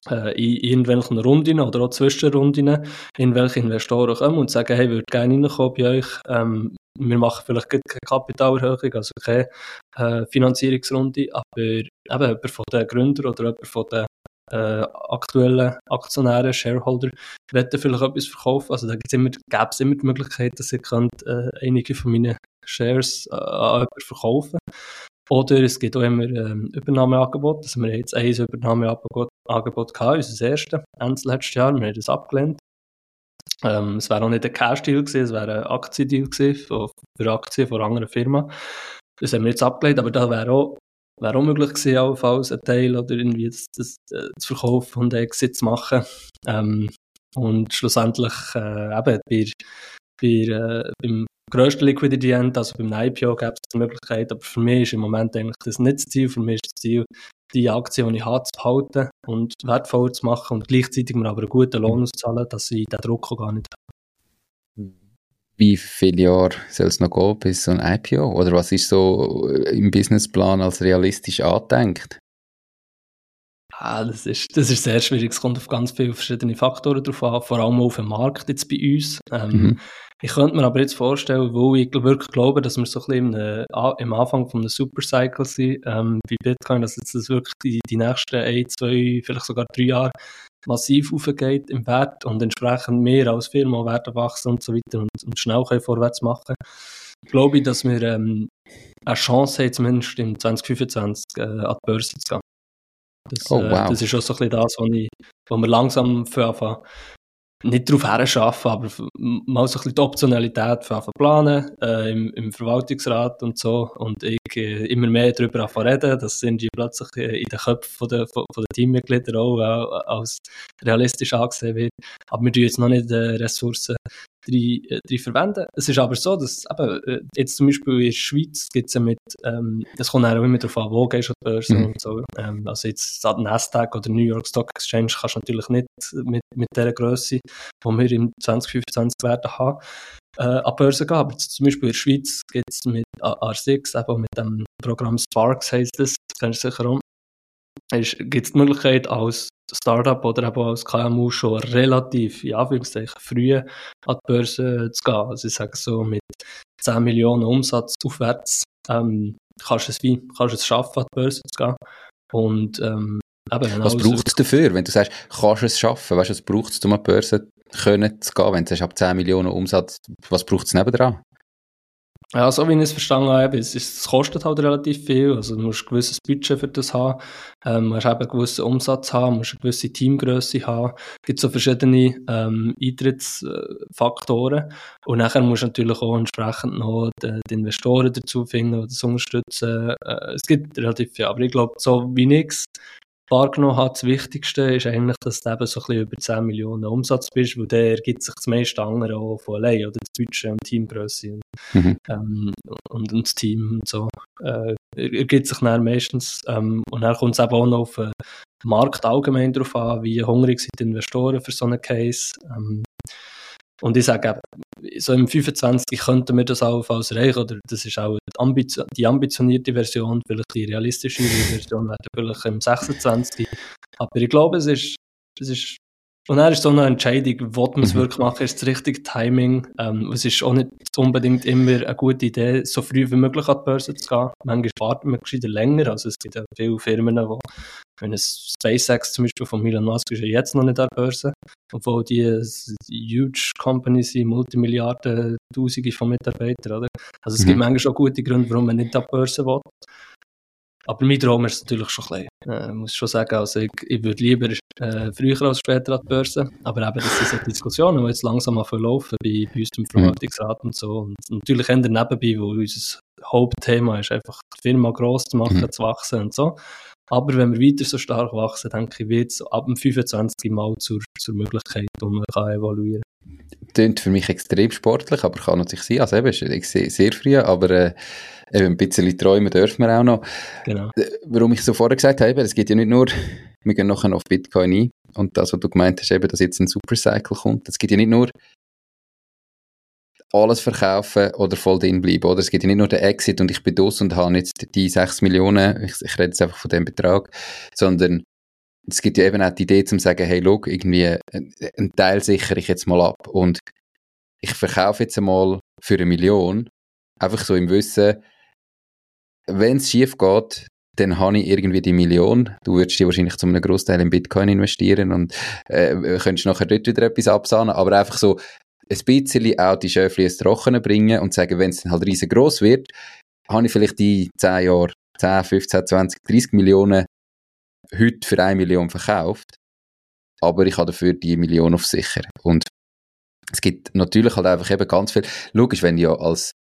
in irgendwelchen Runden oder auch Zwischenrunden irgendwelche Investoren kommen und sagen, hey, ich würde gerne reinkommen bei euch. Ähm, wir machen vielleicht keine Kapitalerhöhung, also keine äh, Finanzierungsrunde, aber eben jemand von den Gründern oder jemand von den äh, aktuellen Aktionären, Shareholder, wollen vielleicht etwas verkaufen. Also da gibt's immer, gäbe es immer die Möglichkeit, dass ihr könnt, äh, einige von meinen Shares äh, an jemanden verkaufen oder es gibt auch immer ähm, Übernahmeangebote. Also wir haben jetzt ein Übernahmeangebot Angebot gehabt, unser erstes, Ende letztes Jahr. Wir haben das abgelehnt. Ähm, es wäre auch nicht ein Cash-Deal gewesen, es wäre ein Aktiendeal gewesen für, Aktien von einer anderen Firma. Das haben wir jetzt abgelehnt, aber da wäre auch, wäre auch möglich gewesen, allenfalls ein Teil oder irgendwie das, das, das äh, zu verkaufen und einen Exit zu machen. Ähm, und schlussendlich äh, eben bei, bei, äh, beim grössten Liquidity End, also beim IPO gäbe es die Möglichkeit, aber für mich ist im Moment eigentlich das nicht das Ziel. Für mich ist das Ziel, die Aktien, die ich habe, zu behalten und wertvoller zu machen und gleichzeitig mir aber einen guten Lohn auszahlen, dass ich den Druck auch gar nicht habe. Wie viele Jahre soll es noch gehen bis so ein IPO? Oder was ist so im Businessplan als realistisch angedenkt? Ah, das, ist, das ist sehr schwierig. Es kommt auf ganz viele verschiedene Faktoren drauf an, vor allem auf den Markt jetzt bei uns. Ähm, mhm. Ich könnte mir aber jetzt vorstellen, wo ich wirklich glaube, dass wir so ein bisschen im, im Anfang von einem Supercycle sind, ähm, bei Bitcoin, dass jetzt das wirklich die, die nächsten ein, zwei, vielleicht sogar drei Jahre massiv aufgeht im Wert und entsprechend mehr als Firma Werte wachsen und so weiter und, und schnell können vorwärts machen. Glaube ich, dass wir ähm, eine Chance haben, zumindest im 2025 äh, an die Börse zu gehen. Das, oh, äh, wow. äh, das ist auch so ein bisschen das, was, ich, was wir langsam für anfangen, nicht darauf herschaffen, aber mal so ein bisschen die Optionalität für planen äh, im, im, Verwaltungsrat und so und ich äh, immer mehr darüber reden, das sind die plötzlich äh, in den Köpfen der, von, von der Teammitglieder auch als realistisch angesehen wird. Aber wir tun jetzt noch nicht äh, Ressourcen drin, äh, verwenden. Es ist aber so, dass eben, äh, jetzt zum Beispiel in der Schweiz gibt es ja mit, ähm, das kommt auch immer darauf an, wo gehst du an Börse mhm. und so. Ähm, also jetzt an Nasdaq oder New York Stock Exchange kannst du natürlich nicht mit, mit dieser Größe, die wir im 2025 werden haben, äh, an Börse gehen. Aber zum Beispiel in der Schweiz gibt es mit R6, eben mit dem Programm Sparks heisst das, das kennst du sicher auch, gibt es die Möglichkeit, als Startup oder eben als KMU schon relativ, ja, Anführungszeichen, früh an die Börse zu gehen. Also ich sage so, mit 10 Millionen Umsatz aufwärts ähm, kannst du es wie, kannst es schaffen, an die Börse zu gehen. Und, ähm, eben, was braucht es dafür, wenn du sagst, kannst du es schaffen? Weißt du, was braucht es, um an die Börse können zu gehen? Wenn du sagst, ab 10 Millionen Umsatz, was braucht es nebendran? Ja, so wie ich es verstanden habe, es, es kostet halt relativ viel. Also du musst ein gewisses Budget für das haben, ähm, musst eben einen gewissen Umsatz haben, musst eine gewisse Teamgröße haben. Es gibt so verschiedene ähm, Eintrittsfaktoren. Und nachher musst du natürlich auch entsprechend noch die, die Investoren dazu finden, die das unterstützen. Äh, es gibt relativ viel. Aber ich glaube, so wie nichts wahrgenommen habe, das Wichtigste ist eigentlich, dass du eben so ein bisschen über 10 Millionen Umsatz bist, weil der ergibt sich das meiste andere auch von allein, oder das Budget und Teamgröße und, mhm. ähm, und, und, das Team und so. Äh, ergibt sich dann meistens, ähm, und dann kommt es eben auch noch auf den Markt allgemein drauf an, wie hungrig sind die Investoren für so einen Case. Ähm, und ich sage, so im 25 könnten wir das auch als erreichen, oder das ist auch die, Ambition, die ambitionierte Version, vielleicht die realistischere Version wäre vielleicht im 26. Aber ich glaube, es ist, es ist und dann ist so eine Entscheidung, wo man es mhm. wirklich machen, ist das richtige Timing. Ähm, es ist auch nicht unbedingt immer eine gute Idee, so früh wie möglich an die Börse zu gehen. Manchmal warten wir gescheiter länger. Also es gibt ja viele Firmen, die Wenn es SpaceX zum Beispiel von Elon Musk ist ja jetzt noch nicht an der Börse, obwohl die, huge Companies sind, Multimilliarden, Tausende von Mitarbeitern, oder? Also es mhm. gibt manchmal schon gute Gründe, warum man nicht an der Börse will. Aber mein Traum ist natürlich schon klein. Äh, muss schon sagen, also ich, ich würde lieber äh, früher als später an die Börse. Aber eben, das sind so Diskussionen, die jetzt langsam mal verlaufen bei, bei uns im mhm. Verwaltungsrat und so. Und natürlich eher nebenbei, wo unser Hauptthema ist, einfach die Firma gross zu machen, mhm. zu wachsen und so. Aber wenn wir weiter so stark wachsen, denke ich, wird es ab dem 25. Mal zur, zur Möglichkeit, wo man kann evaluieren Klingt für mich extrem sportlich, aber kann natürlich sein. Also eben, ich sehe sehr früh, aber äh, eben ein bisschen träumen dürfen wir auch noch. Genau. Äh, warum ich so vorher gesagt habe, es geht ja nicht nur, wir gehen nachher auf Bitcoin ein und das, was du gemeint hast, eben, dass jetzt ein Supercycle kommt, es geht ja nicht nur alles verkaufen oder voll drin bleiben. Oder es geht ja nicht nur der Exit und ich bin dos und habe jetzt die 6 Millionen, ich, ich rede jetzt einfach von dem Betrag, sondern es gibt ja eben auch die Idee zu sagen, hey, look, irgendwie äh, einen Teil sichere ich jetzt mal ab und ich verkaufe jetzt einmal für eine Million, einfach so im Wissen, wenn es schief geht, dann habe ich irgendwie die Million. Du würdest die wahrscheinlich zu einem Großteil in Bitcoin investieren und äh, könntest nachher dort wieder etwas absahnen, aber einfach so, ein bisschen auch die Schöfli ins Trockene bringen und sagen, wenn es dann halt riesengroß wird, habe ich vielleicht die 10 Jahre, 10, 15, 20, 30 Millionen heute für 1 Million verkauft, aber ich habe dafür die Million auf sicher. Und es gibt natürlich halt einfach eben ganz viel, logisch, wenn du ja als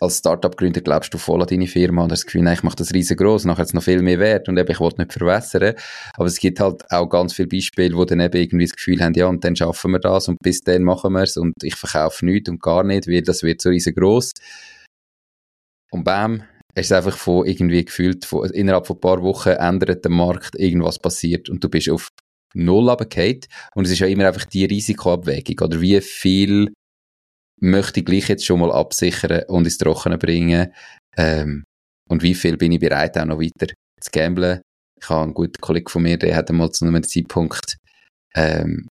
als Startup-Gründer glaubst du voll an deine Firma und hast das Gefühl, nein, ich mache das riesengroß, nachher hat es noch viel mehr Wert und eben, ich wollte nicht verwässern. Aber es gibt halt auch ganz viele Beispiele, wo dann eben irgendwie das Gefühl haben, ja, und dann schaffen wir das und bis dann machen wir es und ich verkaufe nichts und gar nicht, weil das wird so riesengroß. Und bam, ist einfach von irgendwie gefühlt, von, innerhalb von ein paar Wochen ändert der Markt, irgendwas passiert und du bist auf Null runtergefallen. Und es ist ja immer einfach die Risikoabwägung, oder wie viel möchte ich gleich jetzt schon mal absichern und ins Trockene bringen. Ähm, und wie viel bin ich bereit, auch noch weiter zu gamblen. Ich habe einen guten Kollegen von mir, der hat einmal zu einem Zeitpunkt ähm,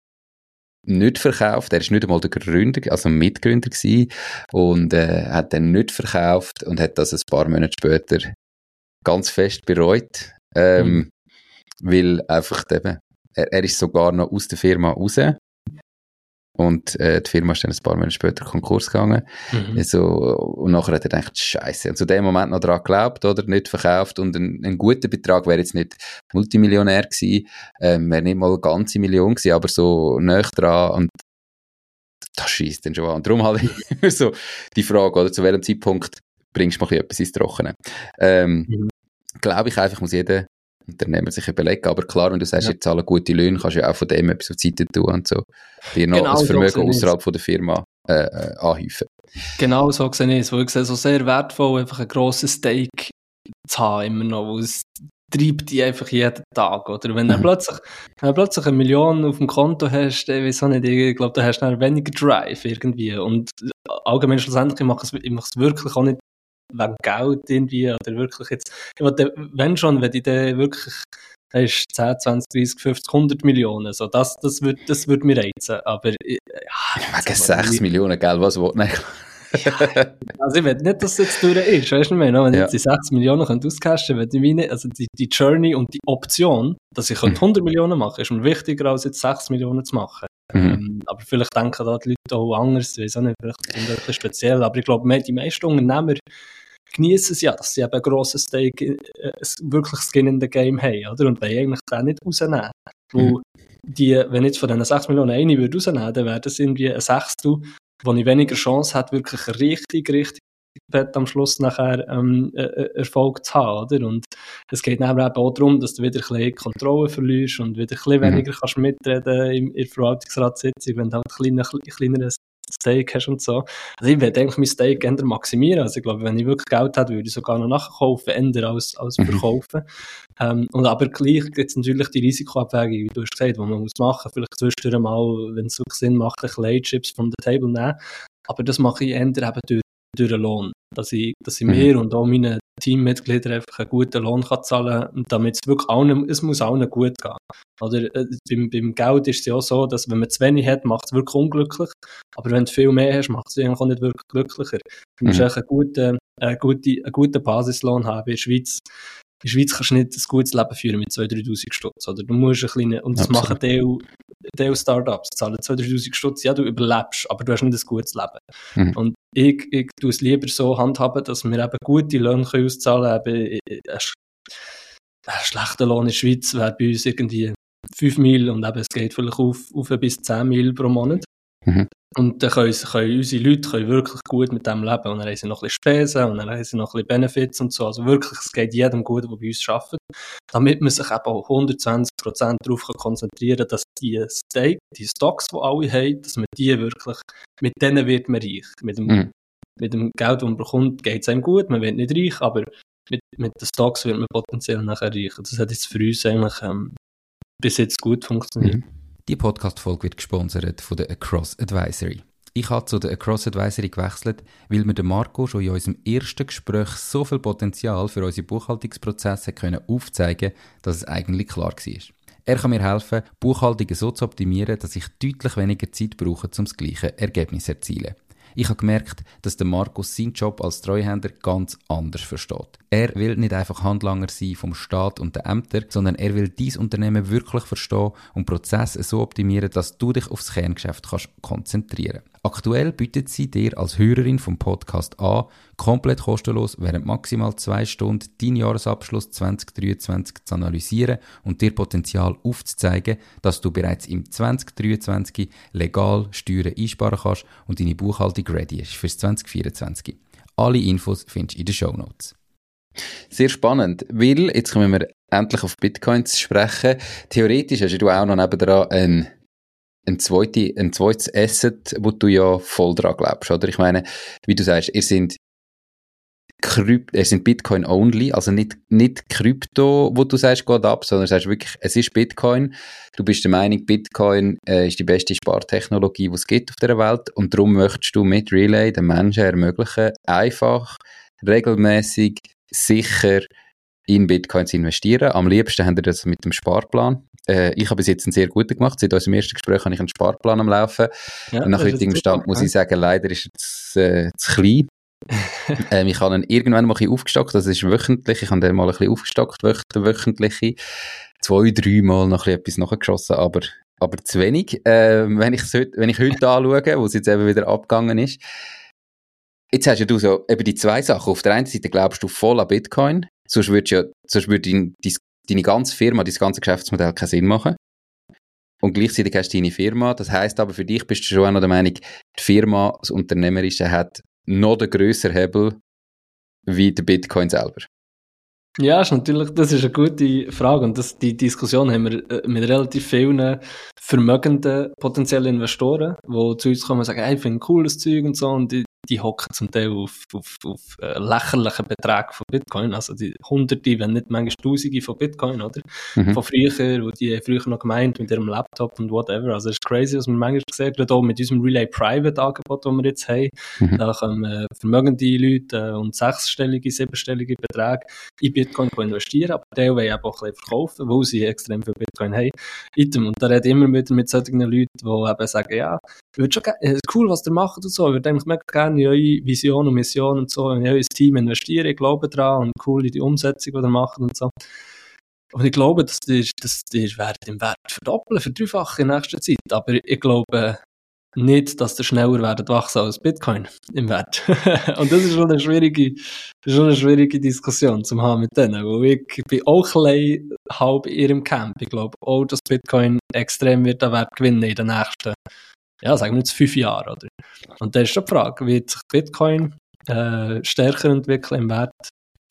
nicht verkauft. Er ist nicht einmal der Gründer, also Mitgründer gewesen und äh, hat dann nicht verkauft und hat das ein paar Monate später ganz fest bereut, ähm, mhm. weil einfach eben, er, er ist sogar noch aus der Firma raus und äh, die Firma ist dann ein paar Monate später Konkurs gegangen. Mhm. Also, und nachher hat er gedacht, Scheiße. Und zu dem Moment noch daran geglaubt, oder? Nicht verkauft. Und ein, ein guter Betrag wäre jetzt nicht Multimillionär gewesen, ähm, wäre nicht mal eine ganze Million gewesen, aber so näher dran. Und das schießt dann schon an. Und darum halt immer so die Frage, oder? Zu welchem Zeitpunkt bringst du mal etwas ins Trockene? Ähm, mhm. Glaube ich einfach, muss jeder Unternehmer sich überlegen. Aber klar, wenn du sagst, ja. ihr zahlen gute Löhne, kannst du ja auch von dem etwas auf die Seite tun und so. Dir noch genau, das Vermögen so außerhalb von der Firma äh, äh, anhäufen. Genau so sehe ich es. Weil ich sehe so sehr wertvoll, einfach ein grosses Steak zu haben, immer noch. Weil es treibt die einfach jeden Tag, oder? Wenn du mhm. plötzlich, wenn du plötzlich eine Million auf dem Konto hast, dann weiß nicht, ich glaube, da hast du weniger Drive irgendwie. Und allgemein schlussendlich, ich mache es, ich mache es wirklich auch nicht wegen Geld irgendwie, oder wirklich jetzt, wenn schon, wenn ich dann wirklich, da ist 10, 20, 30, 50, 100 Millionen, so, das, das würde das würd mir reizen, aber, ja. Wegen 6 Millionen, gell, was will, nein. ja, also ich will nicht, dass es jetzt durch ist, weißt du nicht mehr, wenn ja. ich die 6 Millionen auscashen könnte, ich meine, also die, die Journey und die Option, dass ich mhm. 100 Millionen mache, ist mir wichtiger, als jetzt 6 Millionen zu machen. Mhm. Ähm, aber vielleicht denken da die Leute auch anders, ich weiß auch nicht, vielleicht sind wirklich speziell, aber ich glaube, die meisten Unternehmer genießen es ja, dass sie eben ein grosses Stake, äh, wirklich Skin in the Game haben, oder? Und wollen eigentlich auch nicht rausnehmen. Mhm. Wo die, wenn ich jetzt von diesen 6 Millionen eine würde rausnehmen, dann wäre das irgendwie ein Sechstel, wo ich weniger Chance hätte, wirklich richtig, richtig Bett am Schluss nachher ähm, äh, äh, Erfolg zu haben, oder? Und es geht eben auch darum, dass du wieder ein bisschen Kontrolle verlierst und wieder ein bisschen mhm. weniger kannst mitreden in, in der Verwaltungsratssitzung, wenn du halt ein kleiner, kleineres Steak hast und so. Also ich würde eigentlich mein Steak gerne maximieren. Also ich glaube, wenn ich wirklich Geld hätte, würde ich sogar noch nachkaufen, ändern als, als mhm. verkaufen. ähm, und aber gleich gibt es natürlich die Risikoabwägung, wie du hast gesagt, die man muss machen. Vielleicht zwischendurch mal, wenn es wirklich Sinn macht, ein bisschen Chips von der Table nehmen. Aber das mache ich eher eben durch, durch den Lohn. Dass ich, dass ich mhm. mir und auch meinen Teammitgliedern einfach einen guten Lohn kann zahlen kann, damit es wirklich allen, es muss allen gut gehen. Oder äh, beim, beim Geld ist es ja auch so, dass wenn man zu wenig hat, macht es wirklich unglücklich. Aber wenn du viel mehr hast, macht es eigentlich auch nicht wirklich glücklicher. Du musst mhm. einen guten, einen guten, einen guten Basislohn haben in der Schweiz. Der Schweiz kannst du nicht ein gutes Leben führen mit 2'000, 3'000 Stutz, oder? Du musst ein kleines, und das Absolut. machen Teil, Teil Startups, zahlen 2'000, 3'000 Stutz, ja, du überlebst, aber du hast nicht ein gutes Leben. Mhm. Und ich, ich tue es lieber so handhaben, dass wir eben gute Löhne können auszahlen können, ein, ein schlechter Lohn in der Schweiz wäre bei uns irgendwie 5 Mil und eben es geht vielleicht auf, auf bis 10 Mil pro Monat. Mhm. Und dann können, können unsere Leute können wirklich gut mit dem leben. Und dann haben sie noch ein bisschen Spesen und dann haben sie noch ein bisschen Benefits und so. Also wirklich, es geht jedem gut, der bei uns arbeitet. Damit man sich eben auch 120% darauf konzentrieren kann, dass die Steak, die Stocks, die alle haben, dass man die wirklich, mit denen wird man reich. Mit dem, mhm. mit dem Geld, das man bekommt, geht es einem gut, man wird nicht reich, aber mit, mit den Stocks wird man potenziell nachher reich. Das hat jetzt für uns eigentlich ähm, bis jetzt gut funktioniert. Mhm. Die Podcast-Folge wird gesponsert von der Across Advisory. Ich habe zu der Across Advisory gewechselt, weil mir der Marco schon in unserem ersten Gespräch so viel Potenzial für unsere Buchhaltungsprozesse können aufzeigen dass es eigentlich klar war. Er kann mir helfen, Buchhaltungen so zu optimieren, dass ich deutlich weniger Zeit brauche, um das gleiche Ergebnis zu erzielen. Ich habe gemerkt, dass der Markus seinen Job als Treuhänder ganz anders versteht. Er will nicht einfach Handlanger sein vom Staat und den Ämtern, sondern er will dies Unternehmen wirklich verstehen und Prozesse so optimieren, dass du dich aufs Kerngeschäft kannst konzentrieren. Aktuell bietet sie dir als Hörerin vom Podcast an, komplett kostenlos während maximal zwei Stunden deinen Jahresabschluss 2023 zu analysieren und dir Potenzial aufzuzeigen, dass du bereits im 2023 legal Steuern einsparen kannst und deine Buchhaltung ready ist fürs 2024. Alle Infos findest du in den Show Notes. Sehr spannend, weil jetzt kommen wir endlich auf Bitcoins sprechen. Theoretisch hast du auch noch nebenan einen ein, zweite, ein zweites Asset, wo du ja voll dran glaubst, oder? Ich meine, wie du sagst, ihr sind Krypt, ihr sind Bitcoin only, also nicht, nicht Krypto, wo du sagst, geht ab, sondern sagst wirklich, es ist Bitcoin. Du bist der Meinung, Bitcoin äh, ist die beste Spartechnologie, die es gibt auf der Welt und darum möchtest du mit Relay den Menschen ermöglichen, einfach, regelmäßig, sicher in Bitcoin zu investieren. Am liebsten haben wir das mit dem Sparplan. Äh, ich habe bis jetzt einen sehr guten gemacht. Seit unserem ersten Gespräch habe ich einen Sparplan am Laufen. Ja, nach heutigem Stand muss ich sagen, leider ist er zu, äh, zu klein. ähm, ich habe ihn irgendwann mal ein bisschen aufgestockt, das ist wöchentlich. Ich habe den mal ein bisschen aufgestockt, wöch wöchentlich. Zwei, drei Mal noch etwas nachgeschossen, aber, aber zu wenig. Ähm, wenn, ich wenn ich heute anschaue, wo es jetzt eben wieder abgegangen ist, Jetzt hast ja du so eben die zwei Sachen. Auf der einen Seite glaubst du voll an Bitcoin, sonst würde ja, sonst würde dein, deine ganze Firma, dein ganze Geschäftsmodell keinen Sinn machen. Und gleichzeitig hast du deine Firma. Das heißt aber für dich bist du schon auch noch der Meinung, die Firma, das Unternehmerische hat noch den grösseren Hebel wie der Bitcoin selber. Ja, ist natürlich, das ist eine gute Frage und das, die Diskussion haben wir äh, mit relativ vielen vermögenden potenziellen Investoren, die zu uns kommen und sagen, hey, ich finde cooles Zeug und so und die, die hocken zum Teil auf, auf, auf äh, lächerlichen Beträgen von Bitcoin, also die Hunderte, wenn nicht manchmal Tausende von Bitcoin, oder? Mhm. Von früher, wo die früher noch gemeint mit ihrem Laptop und whatever. Also es ist crazy, was wir manchmal gesehen haben, auch mit unserem Relay Private Angebot, das wir jetzt haben. Mhm. Da können äh, vermögende Leute äh, und sechsstellige, siebenstellige Beträge in Bitcoin investieren, aber die wollen eben auch ein bisschen verkaufen, weil sie extrem viel Bitcoin haben. Item. Und da redet immer wieder mit solchen Leuten, die eben sagen, ja, ich würde schon äh, cool, was ihr macht und so, ich würde eigentlich mega gerne in eure Vision und Mission und so, in euer Team investieren, ich glaube daran und cool in die Umsetzung, die ihr macht und so. Und ich glaube, dass die, dass die Wert im Wert verdoppeln, verdreifachen in nächster Zeit. Aber ich glaube nicht, dass der schneller werden wachsen als Bitcoin im Wert. und das ist schon eine schwierige, schon eine schwierige Diskussion zu haben mit denen. Weil ich bin auch ein halb in ihrem Camp. Ich glaube auch, dass Bitcoin extrem wird an Wert gewinnen in den nächsten ja, sagen wir jetzt fünf Jahre, oder? Und da ist schon die Frage, wird sich Bitcoin äh, stärker entwickeln im Wert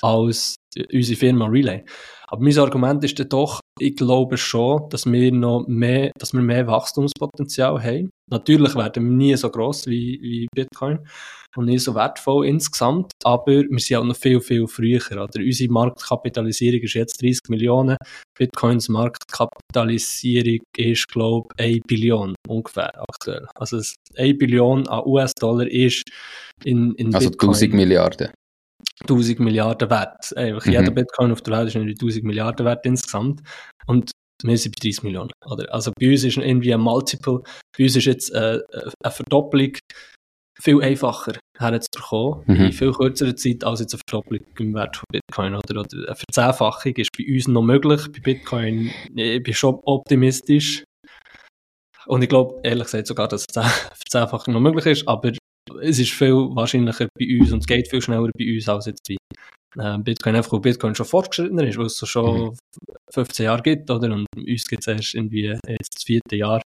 als unsere Firma Relay? Aber mein Argument ist dann doch, ich glaube schon, dass wir noch mehr, dass wir mehr Wachstumspotenzial haben. Natürlich werden wir nie so groß wie, wie Bitcoin und nie so wertvoll insgesamt, aber wir sind auch noch viel, viel früher. Oder unsere Marktkapitalisierung ist jetzt 30 Millionen. Bitcoins Marktkapitalisierung ist, glaube ich, 1 Billion ungefähr aktuell. Also 1 Billion an US-Dollar ist in, in also Bitcoin. Also 1000 Milliarden. 1000 Milliarden wert. Einfach mhm. Jeder Bitcoin auf der Welt ist irgendwie 1000 Milliarden wert insgesamt. Und wir sind bei 30 Millionen. Oder? Also bei uns ist irgendwie ein Multiple, bei uns ist jetzt äh, eine Verdopplung viel einfacher herzubekommen, mhm. in viel kürzerer Zeit als jetzt eine Verdopplung im Wert von Bitcoin. Oder, oder eine Verzehnfachung ist bei uns noch möglich, bei Bitcoin ich bin schon optimistisch. Und ich glaube, ehrlich gesagt sogar, dass eine Verzehnfachung noch möglich ist, aber es ist viel wahrscheinlicher bei uns und es geht viel schneller bei uns als jetzt bei äh, Bitcoin, einfach weil Bitcoin schon fortgeschrittener ist, weil es so schon mhm. 15 Jahre gibt, oder? Und uns gibt es erst irgendwie jetzt das vierte Jahr.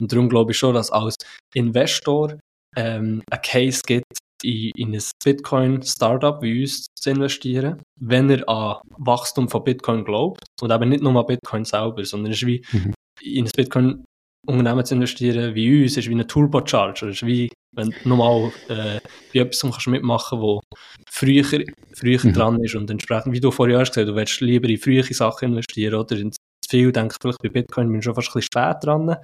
Und darum glaube ich schon, dass als Investor ähm, ein Case gibt, in, in ein Bitcoin-Startup wie uns zu investieren, wenn er an Wachstum von Bitcoin glaubt und eben nicht nur an Bitcoin selber, sondern es ist wie mhm. in ein Bitcoin Unternehmen zu investieren wie uns, ist wie ein Turbocharger, ist wie wenn du nochmal äh, bei etwas kannst mitmachen wo früher, früher mhm. dran ist und entsprechend, wie du vorher hast gesagt, du willst lieber in frühe Sachen investieren oder in viel denke ich vielleicht bei Bitcoin bin ich schon fast ein bisschen spät dran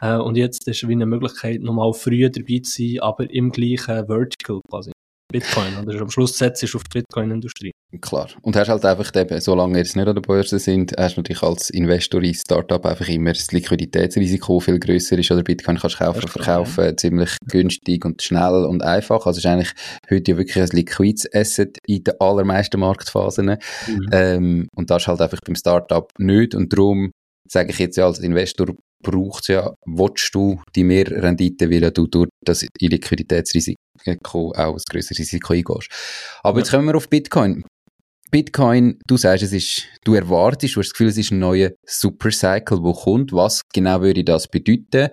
äh, und jetzt ist wie eine Möglichkeit nochmal früher dabei zu sein, aber im gleichen Vertical quasi. Bitcoin. Oder am Schluss setzt du auf die Bitcoin-Industrie. Klar. Und hast halt einfach eben, solange jetzt nicht an der Börse sind, hast du natürlich als Investor in Startup einfach immer das Liquiditätsrisiko viel größer ist. Oder Bitcoin kannst du kaufen, und verkaufen, ja. ziemlich günstig und schnell und einfach. Also ist eigentlich heute ja wirklich ein liquides Asset in den allermeisten Marktphasen. Mhm. Ähm, und das ist halt einfach beim Startup nicht. Und darum sage ich jetzt ja als Investor, braucht es ja, willst du die Mehrrendite, weil du durch das Illiquiditätsrisiko auch ein größeres Risiko eingehst. Aber ja. jetzt kommen wir auf Bitcoin. Bitcoin, du sagst, es ist, du erwartest, du hast das Gefühl, es ist ein neuer Supercycle, der kommt. Was genau würde das bedeuten?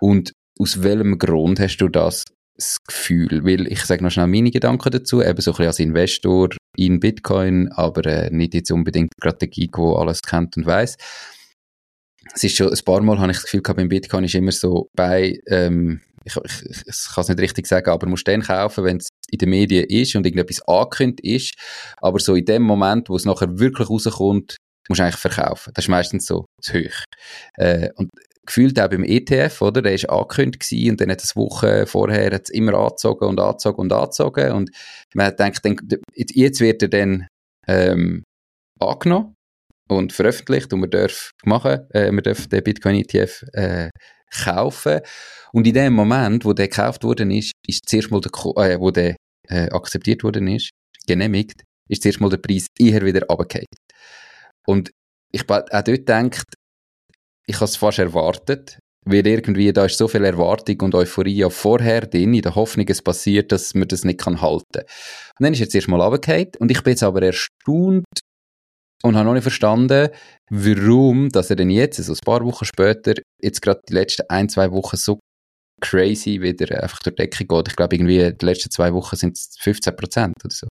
Und aus welchem Grund hast du das, das Gefühl? Weil ich sage noch schnell meine Gedanken dazu, eben so ein bisschen als Investor in Bitcoin, aber äh, nicht jetzt unbedingt Geek, der alles kennt und weiß es ist schon ein paar Mal habe ich das Gefühl gehabt, beim Bitcoin ist immer so bei, ähm, ich, ich, ich kann es nicht richtig sagen, aber musst den kaufen, wenn es in den Medien ist und irgendetwas angekündigt ist. Aber so in dem Moment, wo es nachher wirklich rauskommt, musst du eigentlich verkaufen. Das ist meistens so zu hoch. Äh, und gefühlt auch beim ETF, oder? Der ist angekündigt und dann hat es Wochen vorher hat's immer angezogen und angezogen und angezogen und man denkt, jetzt wird er dann ähm, angenommen und veröffentlicht und man darf machen, äh, man darf den Bitcoin ETF äh, kaufen. Und in dem Moment, wo der gekauft worden ist, ist zuerst mal der, äh, wo der äh, akzeptiert worden ist, genehmigt, ist zuerst mal der Preis eher wieder runtergefallen. Und ich auch dort gedacht, ich habe es fast erwartet, weil irgendwie da ist so viel Erwartung und Euphorie ja vorher drin, in der Hoffnung, es passiert, dass man das nicht kann halten. Und dann ist jetzt erstmal runtergefallen und ich bin jetzt aber erstaunt, und habe noch nicht verstanden, warum, dass er denn jetzt, also ein paar Wochen später, jetzt gerade die letzten ein, zwei Wochen so crazy wieder einfach durch die Decke geht. Ich glaube, irgendwie die letzten zwei Wochen sind es 15 Prozent oder so.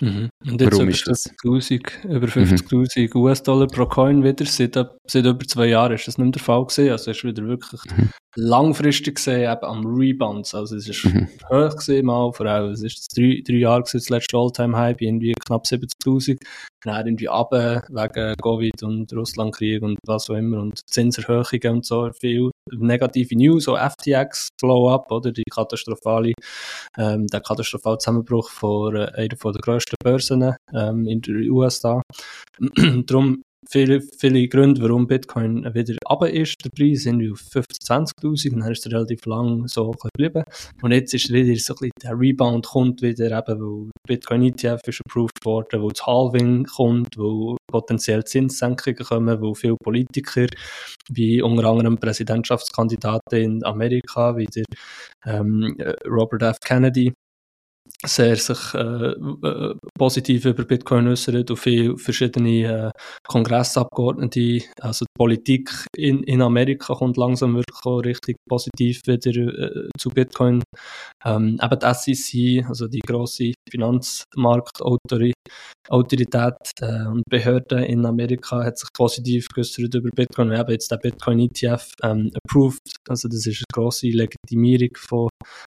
Mhm. Und jetzt Warum ist das? 50 über 50.000 mhm. US-Dollar pro Coin wieder. Seit, seit über zwei Jahren ist das nicht mehr der Fall gewesen. Also es ist wieder wirklich mhm. Langfristig gesehen eben am Rebound. Also es ist mhm. hoch gesehen mal, vor allem es ist drei, drei Jahre gewesen, das letzte All-Time-High irgendwie knapp 70.000. Dann irgendwie runter wegen Covid und Russlandkrieg und was auch immer und Zinserhöhungen und so viel negative News, so FTX Blow-up, oder die katastrophale, ähm, der katastrophale Zusammenbruch von äh, einer der grössten Börsen ähm, in den USA. Darum viele, viele Gründe, warum Bitcoin wieder runter ist. Der Preis sind auf 15.000, 20.000 und dann ist er relativ lang so geblieben. Und jetzt ist wieder so ein bisschen, der Rebound kommt wieder, eben, weil Bitcoin ETF ist approved worden, wo das Halving kommt, wo potenziell Zinssenkungen kommen, wo viele Politiker, wie unter anderem Präsidentschaftskandidaten in Amerika, wie der ähm, Robert F. Kennedy, sehr sich äh, äh, positiv über Bitcoin äußert und viele verschiedene äh, Kongressabgeordnete, also die Politik in, in Amerika kommt langsam wirklich auch richtig positiv wieder äh, zu Bitcoin. Ähm, eben die SEC, also die grosse Finanzmarktautorität äh, und Behörde in Amerika hat sich positiv geäußert über Bitcoin. Wir haben jetzt den Bitcoin ETF ähm, approved, also das ist eine grosse Legitimierung von,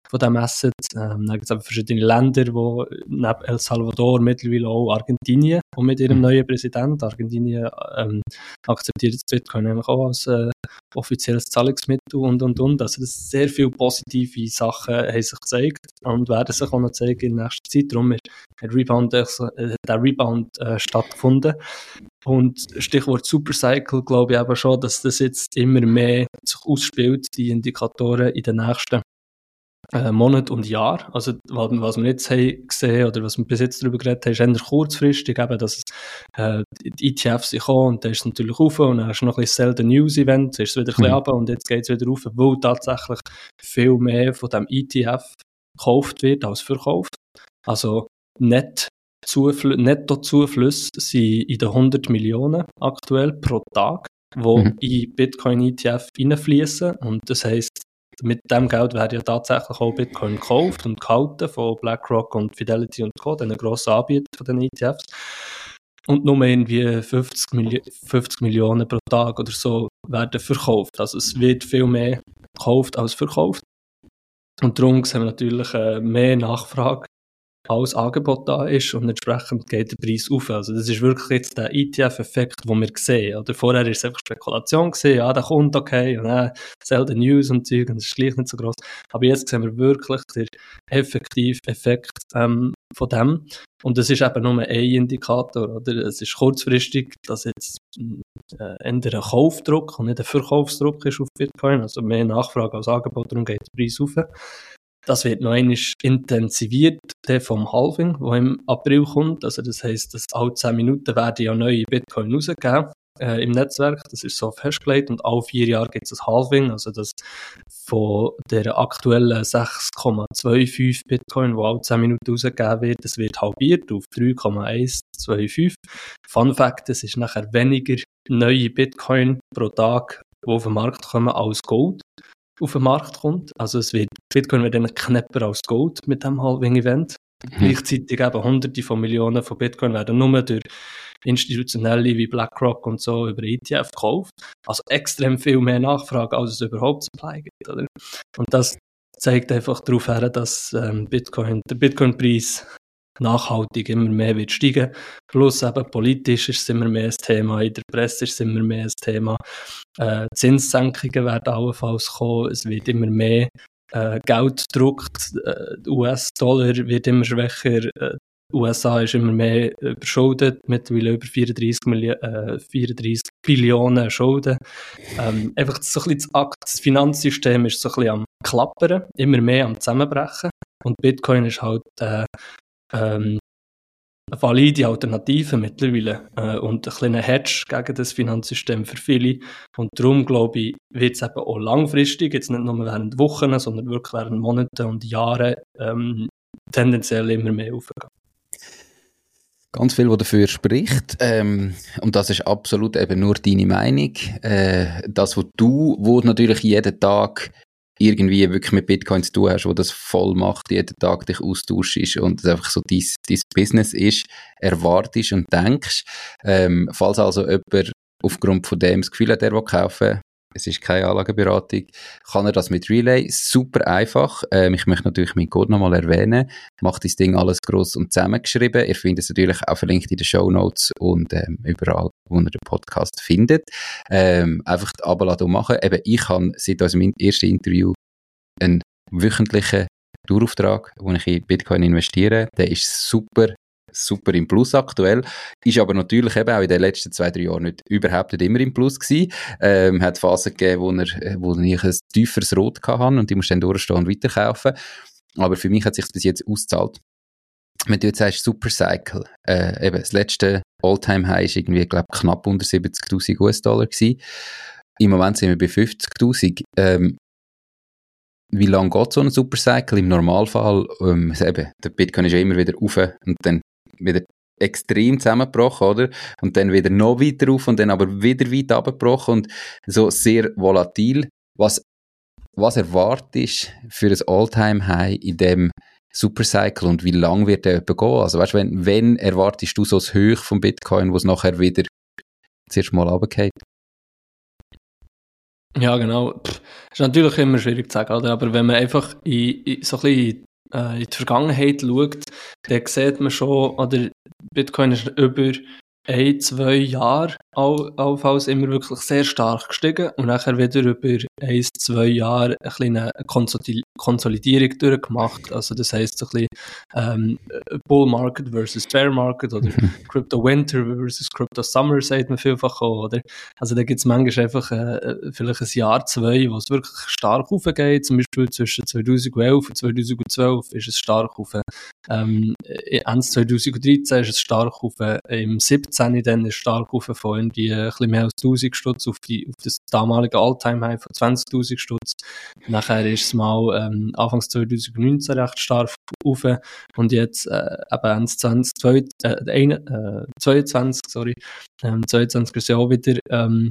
von diesem Asset. Ähm, dann gibt es verschiedene Länder, wo neben El Salvador mittlerweile auch Argentinien und mit ihrem mhm. neuen Präsidenten Argentinien ähm, akzeptiert das Bitcoin nämlich auch als äh, offizielles Zahlungsmittel und und und. Also das sehr viele positive Sachen haben sich gezeigt und werden sich auch noch zeigen in nächster Zeit. Darum der Rebound, äh, der Rebound äh, stattgefunden. Und Stichwort Supercycle glaube ich aber schon, dass das jetzt immer mehr sich ausspielt, die Indikatoren in den nächsten äh, Monat und Jahr. Also, was, wir jetzt haben gesehen oder was wir bis jetzt darüber geredet haben, ist eher kurzfristig, eben, dass äh, die ETFs sind gekommen und dann ist es natürlich rauf und dann hast du noch ein bisschen selten News-Event, ist es wieder ein bisschen mhm. runter und jetzt geht es wieder rauf, weil tatsächlich viel mehr von dem ETF gekauft wird als verkauft. Also, net Zufl Netto-Zuflüsse sind in den 100 Millionen aktuell pro Tag, wo mhm. in Bitcoin-ETF reinfließen. Und das heisst, mit dem Geld werden ja tatsächlich auch Bitcoin gekauft und gehalten von BlackRock und Fidelity und Co., den grossen Anbieter von den ETFs. Und nur irgendwie 50, Milli 50 Millionen pro Tag oder so werden verkauft. Also es wird viel mehr gekauft als verkauft. Und darum sehen wir natürlich äh, mehr Nachfrage als Angebot da ist und entsprechend geht der Preis auf. Also das ist wirklich jetzt der ETF-Effekt, den wir sehen. Oder vorher war es einfach Spekulation gewesen, ja, der kommt okay, und dann selten News und Zeug und das ist gleich nicht so groß. Aber jetzt sehen wir wirklich den effektiven Effekt ähm, von dem. Und das ist eben nur ein Indikator, oder? Es ist kurzfristig, dass jetzt äh, ein Kaufdruck und nicht ein Verkaufsdruck ist auf Bitcoin, also mehr Nachfrage als Angebot, darum geht der Preis auf. Das wird noch einmal intensiviert vom Halving, wo im April kommt. Also das heisst, dass alle 10 Minuten werden ja neue Bitcoin rausgegeben äh, im Netzwerk. Das ist so festgelegt und alle vier Jahre gibt es ein Halving, also das von der aktuellen 6,25 Bitcoin, wo alle 10 Minuten rausgegeben wird, das wird halbiert auf 3,125. Fun Fact, es ist nachher weniger neue Bitcoin pro Tag, die auf den Markt kommen, als Gold auf den Markt kommt. Also es wird, Bitcoin wird dann knapper als Gold mit dem Halving-Event. Mhm. Gleichzeitig eben hunderte von Millionen von Bitcoin werden nur durch institutionelle wie BlackRock und so über ETF gekauft. Also extrem viel mehr Nachfrage, als es überhaupt Supply gibt. Oder? Und das zeigt einfach darauf her, dass ähm, Bitcoin, der Bitcoin-Preis nachhaltig immer mehr wird steigen. Plus eben politisch ist es immer mehr ein Thema, in der Presse ist es immer mehr ein Thema. Äh, Zinssenkungen werden allenfalls kommen, es wird immer mehr äh, Geld gedruckt, äh, US-Dollar wird immer schwächer, äh, USA ist immer mehr überschuldet, mittlerweile über 34, Milli äh, 34 Billionen Schulden. Ähm, einfach so ein bisschen das, das Finanzsystem ist so ein bisschen am Klappern, immer mehr am Zusammenbrechen. Und Bitcoin ist halt äh, ähm, valide Alternative mittlerweile äh, und ein kleiner Hedge gegen das Finanzsystem für viele. Und darum, glaube ich, wird es eben auch langfristig, jetzt nicht nur während Wochen, sondern wirklich während Monaten und Jahren ähm, tendenziell immer mehr aufgehen. Ganz viel, was dafür spricht. Ähm, und das ist absolut eben nur deine Meinung. Äh, das, was du, wo natürlich jeden Tag irgendwie wirklich mit Bitcoin zu tun hast, wo das voll macht, jeden Tag dich austauschst und es einfach so dein, dein Business ist, erwartest und denkst. Ähm, falls also jemand aufgrund von dem das Gefühl hat, er will kaufen, es ist keine Anlageberatung, kann er das mit Relay super einfach. Ähm, ich möchte natürlich meinen Code nochmal erwähnen. Macht das Ding alles groß und zusammengeschrieben. Ihr findet es natürlich auch verlinkt in den Show Notes und ähm, überall, wo ihr den Podcast findet. Ähm, einfach die Abladung machen. Eben, ich habe seit unserem ersten Interview einen wöchentlichen Tourauftrag, wo ich in Bitcoin investiere. Der ist super super im Plus aktuell. Ist aber natürlich eben auch in den letzten zwei, drei Jahren nicht, überhaupt nicht immer im Plus gewesen. Ähm, hat Phasen gegeben, wo, er, wo ich ein tieferes Rot hatte und die musste dann durchstehen und weiterkaufen. Aber für mich hat sich bis jetzt ausgezahlt. Wenn du jetzt sagst Supercycle, äh, eben das letzte All-Time-High ist irgendwie, glaube knapp unter 70'000 US-Dollar gewesen. Im Moment sind wir bei 50'000. Ähm, wie lange geht so ein Supercycle? Im Normalfall, ähm, eben, der Bitcoin ist ja immer wieder auf und dann wieder extrem zusammengebrochen, oder? Und dann wieder noch weiter auf und dann aber wieder weit abgebrochen und so sehr volatil. Was, was erwartest du für ein All-Time-High in dem Supercycle und wie lang wird der gehen? Also weißt, wenn, wenn erwartest du so das Höch vom Bitcoin, wo es nachher wieder zuerst mal runtergeht? Ja, genau. Pff, ist natürlich immer schwierig zu sagen, oder? aber wenn man einfach in, in so ein bisschen äh, in die Vergangenheit schaut, dann sieht man schon, oder Bitcoin ist über ein, zwei Jahre allenfalls immer wirklich sehr stark gestiegen und nachher wieder über ein, zwei Jahre eine kleine Konsolidierung durchgemacht. Also das heisst ein bisschen ähm, Bull Market versus Bear Market oder Crypto Winter versus Crypto Summer sagt man vielfach auch, oder? Also da gibt es manchmal einfach äh, vielleicht ein Jahr, zwei, wo es wirklich stark aufgeht. Zum Beispiel zwischen 2011 und 2012 ist es stark auf. Ähm, Ende 2013 ist es stark auf. Im 17 dann ist es stark auf von irgendwie ein bisschen mehr als 1000 Stutz auf, die, auf das damalige Alltime-High von 20.000 Stutz. Nachher ist es mal ähm, Anfangs 2019 recht stark auf und jetzt äh, eben Ende 20, äh, äh, 22, sorry, ähm, 22 ist ja auch wieder ähm,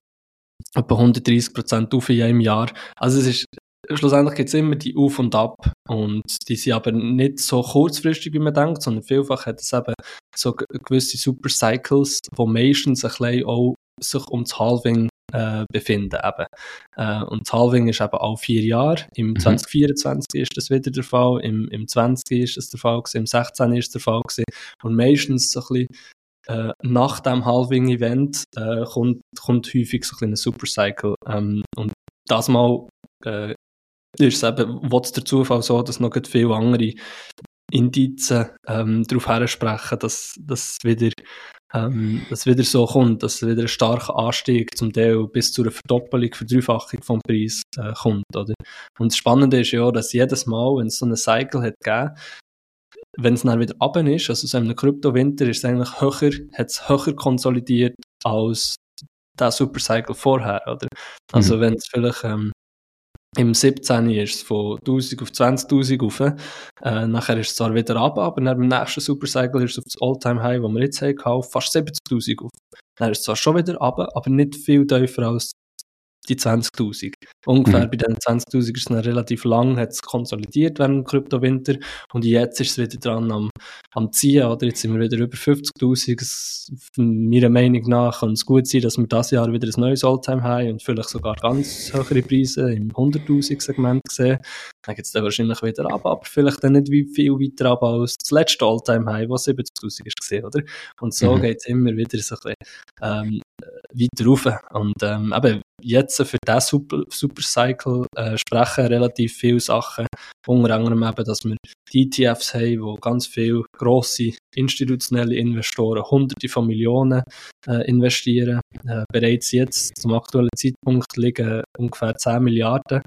etwa 130 Prozent auf in einem Jahr. Also es ist schlussendlich gibt es immer die Auf und Ab und die sind aber nicht so kurzfristig, wie man denkt, sondern vielfach hat es eben so gewisse Supercycles, wo meistens ein bisschen auch sich um das Halving äh, befinden eben. Äh, und das Halving ist eben alle vier Jahre. Im mhm. 2024 ist das wieder der Fall, im, im 20 ist das der Fall gewesen, im 16 ist der Fall gewesen. Und meistens so ein bisschen äh, nach dem Halving-Event äh, kommt, kommt häufig so ein bisschen ein Supercycle. Ähm, und das mal äh, ist es eben, was der Zufall so, dass noch viele andere Indizien ähm, darauf hersprechen, dass das wieder, ähm, dass wieder so kommt, dass wieder ein starker Anstieg zum Teil bis zu einer Verdoppelung, Verdreifachung vom Preis äh, kommt. Oder? Und das Spannende ist ja, dass jedes Mal, wenn es so einen Cycle hat gegeben, wenn es dann wieder runter ist, also so einem Kryptowinter, ist es eigentlich höher, hat es höher konsolidiert als der Supercycle vorher, oder? Also mhm. wenn es vielleicht ähm, im 17. ist es von 1000 auf 20.000 rauf. Äh, nachher ist es zwar wieder ab, aber dann beim nächsten Supercycle ist es auf das All-Time-High, das wir jetzt haben, fast 70.000 auf. Dann ist es zwar schon wieder ab, aber nicht viel tiefer als die 20.000. Ungefähr mhm. bei diesen 20.000 ist es dann relativ lang, hat es konsolidiert während dem Kryptowinter und jetzt ist es wieder dran am, am Ziehen, oder? Jetzt sind wir wieder über 50.000. Meiner Meinung nach kann es gut sein, dass wir dieses Jahr wieder ein neues Alltime high und vielleicht sogar ganz höhere Preise im 100.000 Segment sehen. Dann geht es dann wahrscheinlich wieder ab, aber vielleicht dann nicht wie viel weiter ab als das letzte Alltime high was 70.000 ist gesehen, oder? Und so mhm. geht es immer wieder so ein bisschen, ähm, weiter rauf. Und ähm, eben jetzt für diesen Super, Supercycle äh, sprechen relativ viele Sachen. Unter anderem eben, dass wir die ETFs haben, wo ganz viele grosse institutionelle Investoren hunderte von Millionen äh, investieren. Äh, bereits jetzt, zum aktuellen Zeitpunkt, liegen ungefähr 10 Milliarden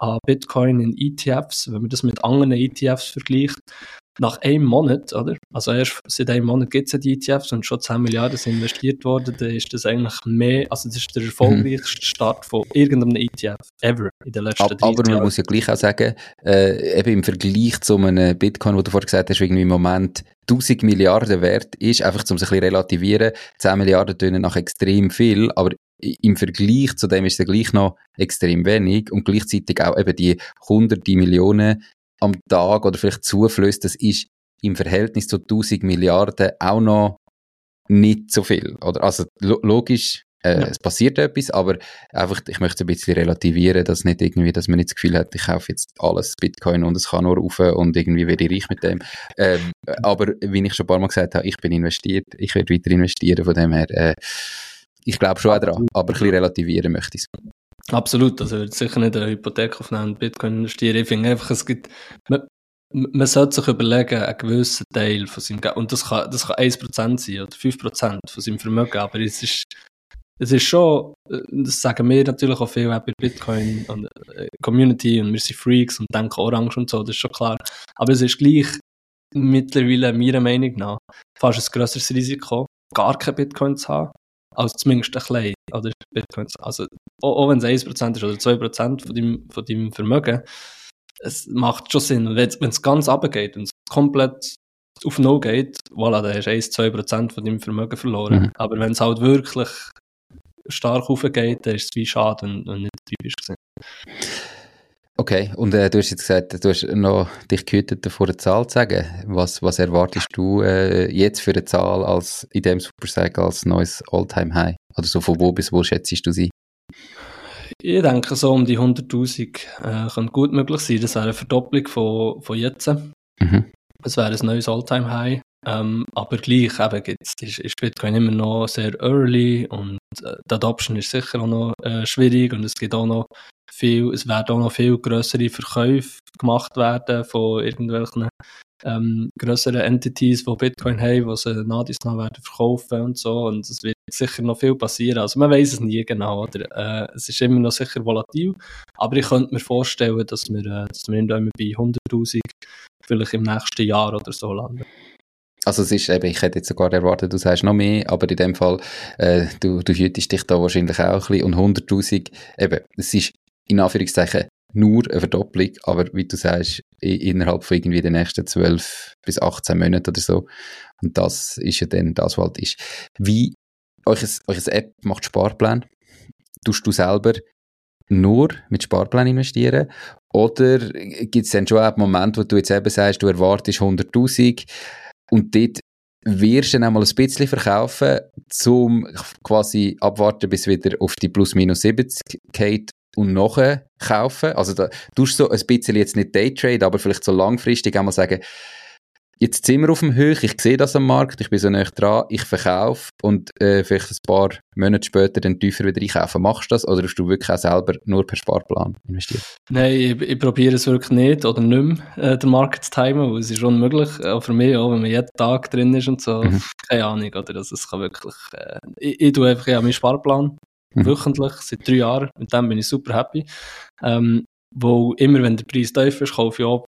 an Bitcoin in ETFs. Wenn man das mit anderen ETFs vergleicht, nach einem Monat, oder? Also erst seit einem Monat gibt es ja die ETFs und schon 10 Milliarden sind investiert worden, dann ist das eigentlich mehr, also das ist der erfolgreichste Start von irgendeinem ETF ever in den letzten Jahren. Aber man muss ja gleich auch sagen, äh, eben im Vergleich zu einem Bitcoin, wo du vorhin gesagt hast, irgendwie im Moment 1000 Milliarden wert ist, einfach um sich ein bisschen relativieren, 10 Milliarden tönen nach extrem viel, aber im Vergleich zu dem ist es gleich noch extrem wenig und gleichzeitig auch eben die hunderte Millionen am Tag oder vielleicht Zuflüsse, das ist im Verhältnis zu 1000 Milliarden auch noch nicht so viel. Oder? Also logisch, äh, ja. es passiert etwas, aber einfach, ich möchte es ein bisschen relativieren, dass nicht irgendwie, dass man nicht das Gefühl hat, ich kaufe jetzt alles Bitcoin und es kann nur rauf und irgendwie werde ich reich mit dem. Ähm, aber wie ich schon ein paar Mal gesagt habe, ich bin investiert, ich werde weiter investieren, von dem her, äh, ich glaube schon auch daran, aber ein bisschen relativieren möchte ich es. Absolut, also ich würde sicher nicht eine Hypothek auf einen Bitcoin investieren. Ich finde einfach, es gibt, man, man sollte sich überlegen, einen gewissen Teil von seinem Geld, und das kann, das kann 1% sein oder 5% von seinem Vermögen, aber es ist, es ist schon, das sagen wir natürlich auch viel auch bei Bitcoin und äh, Community und wir sind Freaks und denken Orange und so, das ist schon klar. Aber es ist gleich mittlerweile meiner Meinung nach fast ein grösseres Risiko, gar kein Bitcoin zu haben, als zumindest ein klein, oder Bitcoins. Also, auch, auch wenn es 1% ist oder 2% von deinem, von deinem Vermögen, es macht schon Sinn. Wenn es ganz runtergeht und es komplett auf No geht, voilà, dann hast du 1-2% von deinem Vermögen verloren. Mhm. Aber wenn es halt wirklich stark aufgeht, dann ist es wie schade und, nicht typisch gewesen. Okay, und äh, du hast jetzt gesagt, du hast noch dich gehütet, davor eine Zahl zu sagen. Was, was erwartest du äh, jetzt für eine Zahl als, in dem Supercycle als neues All-Time-High? Oder so von wo bis wo schätzt du sie? Ich denke, so um die 100'000 äh, könnte gut möglich sein. Das wäre eine Verdopplung von, von jetzt. Mhm. Das wäre ein neues All-Time-High. Ähm, aber gleich eben gibt's, ist, ist Bitcoin immer noch sehr early und äh, die Adoption ist sicher auch noch äh, schwierig und es gibt auch noch viel, es werden auch noch viel größere Verkäufe gemacht werden von irgendwelchen ähm, größeren Entities, die Bitcoin haben, die sie nach dies werden verkaufen und so und es wird sicher noch viel passieren. Also man weiß es nie genau, oder? Äh, es ist immer noch sicher volatil, aber ich könnte mir vorstellen, dass wir, äh, dass wir irgendwann bei 100'000 vielleicht im nächsten Jahr oder so landen. Also es ist eben, ich hätte jetzt sogar erwartet, du sagst noch mehr, aber in dem Fall, äh, du, du hütest dich da wahrscheinlich auch ein bisschen und 100'000, eben, es ist in Anführungszeichen nur eine Verdopplung, aber wie du sagst, innerhalb von irgendwie den nächsten 12 bis 18 Monaten oder so. Und das ist ja dann das, was halt ist. Wie, euch App macht Sparplan? Tust du selber nur mit Sparplan investieren? Oder gibt es dann schon einen Moment, wo du jetzt eben sagst, du erwartest 100'000 und dort wirst du dann einmal ein bisschen verkaufen, zum quasi abwarten, bis wieder auf die plus minus 70 geht und nachher kaufen. Also da tust du so ein bisschen jetzt nicht Daytrade, aber vielleicht so langfristig einmal sagen, jetzt sind wir auf dem Höch, ich sehe das am Markt, ich bin so nah dran, ich verkaufe und äh, vielleicht ein paar Monate später dann tiefer wieder einkaufen. Machst du das oder hast du wirklich auch selber nur per Sparplan investiert? Nein, ich, ich probiere es wirklich nicht oder nicht mehr, äh, den Markt zu timen, weil es ist unmöglich, auch für mich, auch wenn man jeden Tag drin ist und so, mhm. keine Ahnung, oder, also es kann wirklich, äh, ich, ich tue einfach ja meinen Sparplan mhm. wöchentlich, seit drei Jahren, mit dem bin ich super happy, ähm, wo immer, wenn der Preis tief ist, kaufe ich, auch,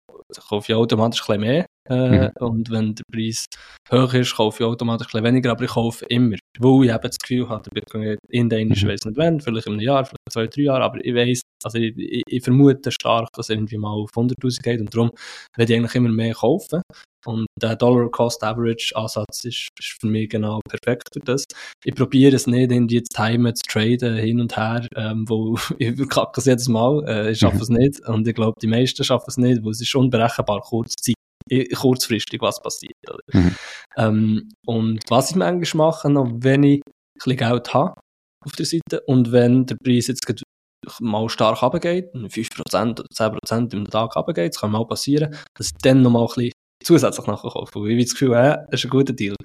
kaufe ich automatisch ein bisschen mehr, äh, mhm. Und wenn der Preis hoch ist, kaufe ich automatisch ein bisschen weniger, aber ich kaufe immer. Weil ich eben das Gefühl habe, der Bitcoin in den ich mhm. weiß nicht wann, vielleicht in einem Jahr, vielleicht zwei, drei Jahren, aber ich weiß, also ich, ich, ich, vermute stark, dass er irgendwie mal auf 100.000 geht und darum werde ich eigentlich immer mehr kaufen. Und der Dollar-Cost-Average-Ansatz ist, ist, für mich genau perfekt für das. Ich probiere es nicht, in die Time zu traden, hin und her, ähm, wo ich kacke es jedes Mal, äh, ich schaffe mhm. es nicht. Und ich glaube, die meisten schaffen es nicht, weil es ist unberechenbar kurz Zeit kurzfristig was passiert. Mhm. Ähm, und was ich manchmal mache, noch wenn ich ein bisschen Geld habe auf der Seite und wenn der Preis jetzt mal stark runtergeht, 5% oder 10% im Tag runtergeht, das kann mal passieren, dass ich dann noch mal ein bisschen zusätzlich nachher kaufen. Weil ich das Gefühl habe, das ist ein guter Deal.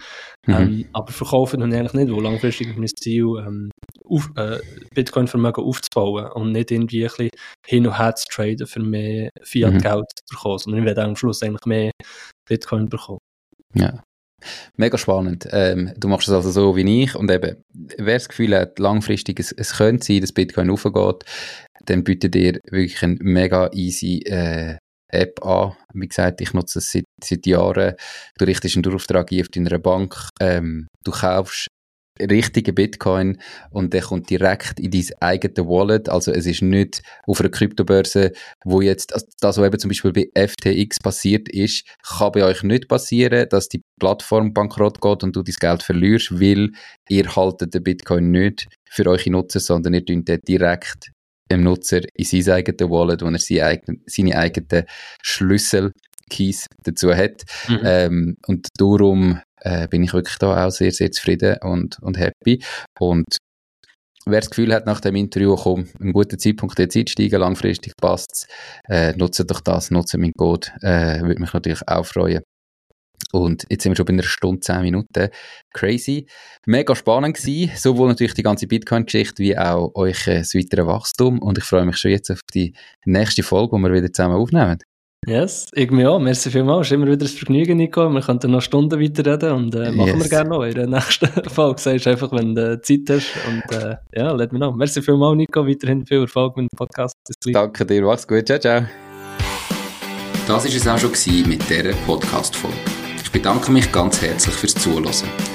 Mhm. Ähm, aber verkaufen tun eigentlich nicht, weil langfristig ist mein Ziel, ähm, auf, äh, Bitcoin-Vermögen aufzubauen und nicht irgendwie ein bisschen hin und her zu traden, für mehr Fiat-Geld mhm. zu bekommen, sondern ich werde am Schluss eigentlich mehr Bitcoin bekommen. Ja. Mega spannend. Ähm, du machst es also so wie ich und eben, wer das Gefühl hat, langfristig es, es könnte sein, dass Bitcoin aufgeht, dann bietet ihr wirklich ein mega easy äh, App an. Wie gesagt, ich nutze es seit, seit Jahren. Du richtest einen Durchauftrag ein auf deiner Bank. Ähm, du kaufst richtige Bitcoin und der kommt direkt in dein eigene Wallet. Also es ist nicht auf einer Kryptobörse, wo jetzt also das, was eben zum Beispiel bei FTX passiert ist, kann bei euch nicht passieren, dass die Plattform bankrott geht und du dein Geld verlierst, weil ihr haltet den Bitcoin nicht für eure Nutzer, sondern ihr tun den direkt dem Nutzer in sein eigenes Wallet, wo er seine, eigenen, seine eigenen Schlüssel-Keys dazu hat. Mhm. Ähm, und darum äh, bin ich wirklich da auch sehr, sehr zufrieden und, und happy. Und wer das Gefühl hat, nach dem Interview, komm, ein guter Zeitpunkt jetzt einsteigen, langfristig passt äh, nutze doch das, nutze meinen Code, äh, würde mich natürlich auch freuen. Und jetzt sind wir schon bei einer Stunde, zehn Minuten. Crazy. Mega spannend gewesen. Sowohl natürlich die ganze Bitcoin-Geschichte, wie auch euch äh, das weitere Wachstum. Und ich freue mich schon jetzt auf die nächste Folge, wo wir wieder zusammen aufnehmen. Yes, irgendwie auch. Merci vielmals. Es ist immer wieder ein Vergnügen, Nico. Wir könnten noch Stunden weiterreden und äh, machen yes. wir gerne noch in der nächsten Folge. Sagst einfach, wenn du Zeit hast. Und äh, ja, let me know. Merci vielmals, Nico. Weiterhin viel Erfolg mit dem Podcast. Danke dir. Mach's gut. Ciao, ciao. Das war es auch schon mit dieser Podcast-Folge bedanke mich ganz herzlich fürs Zuhören.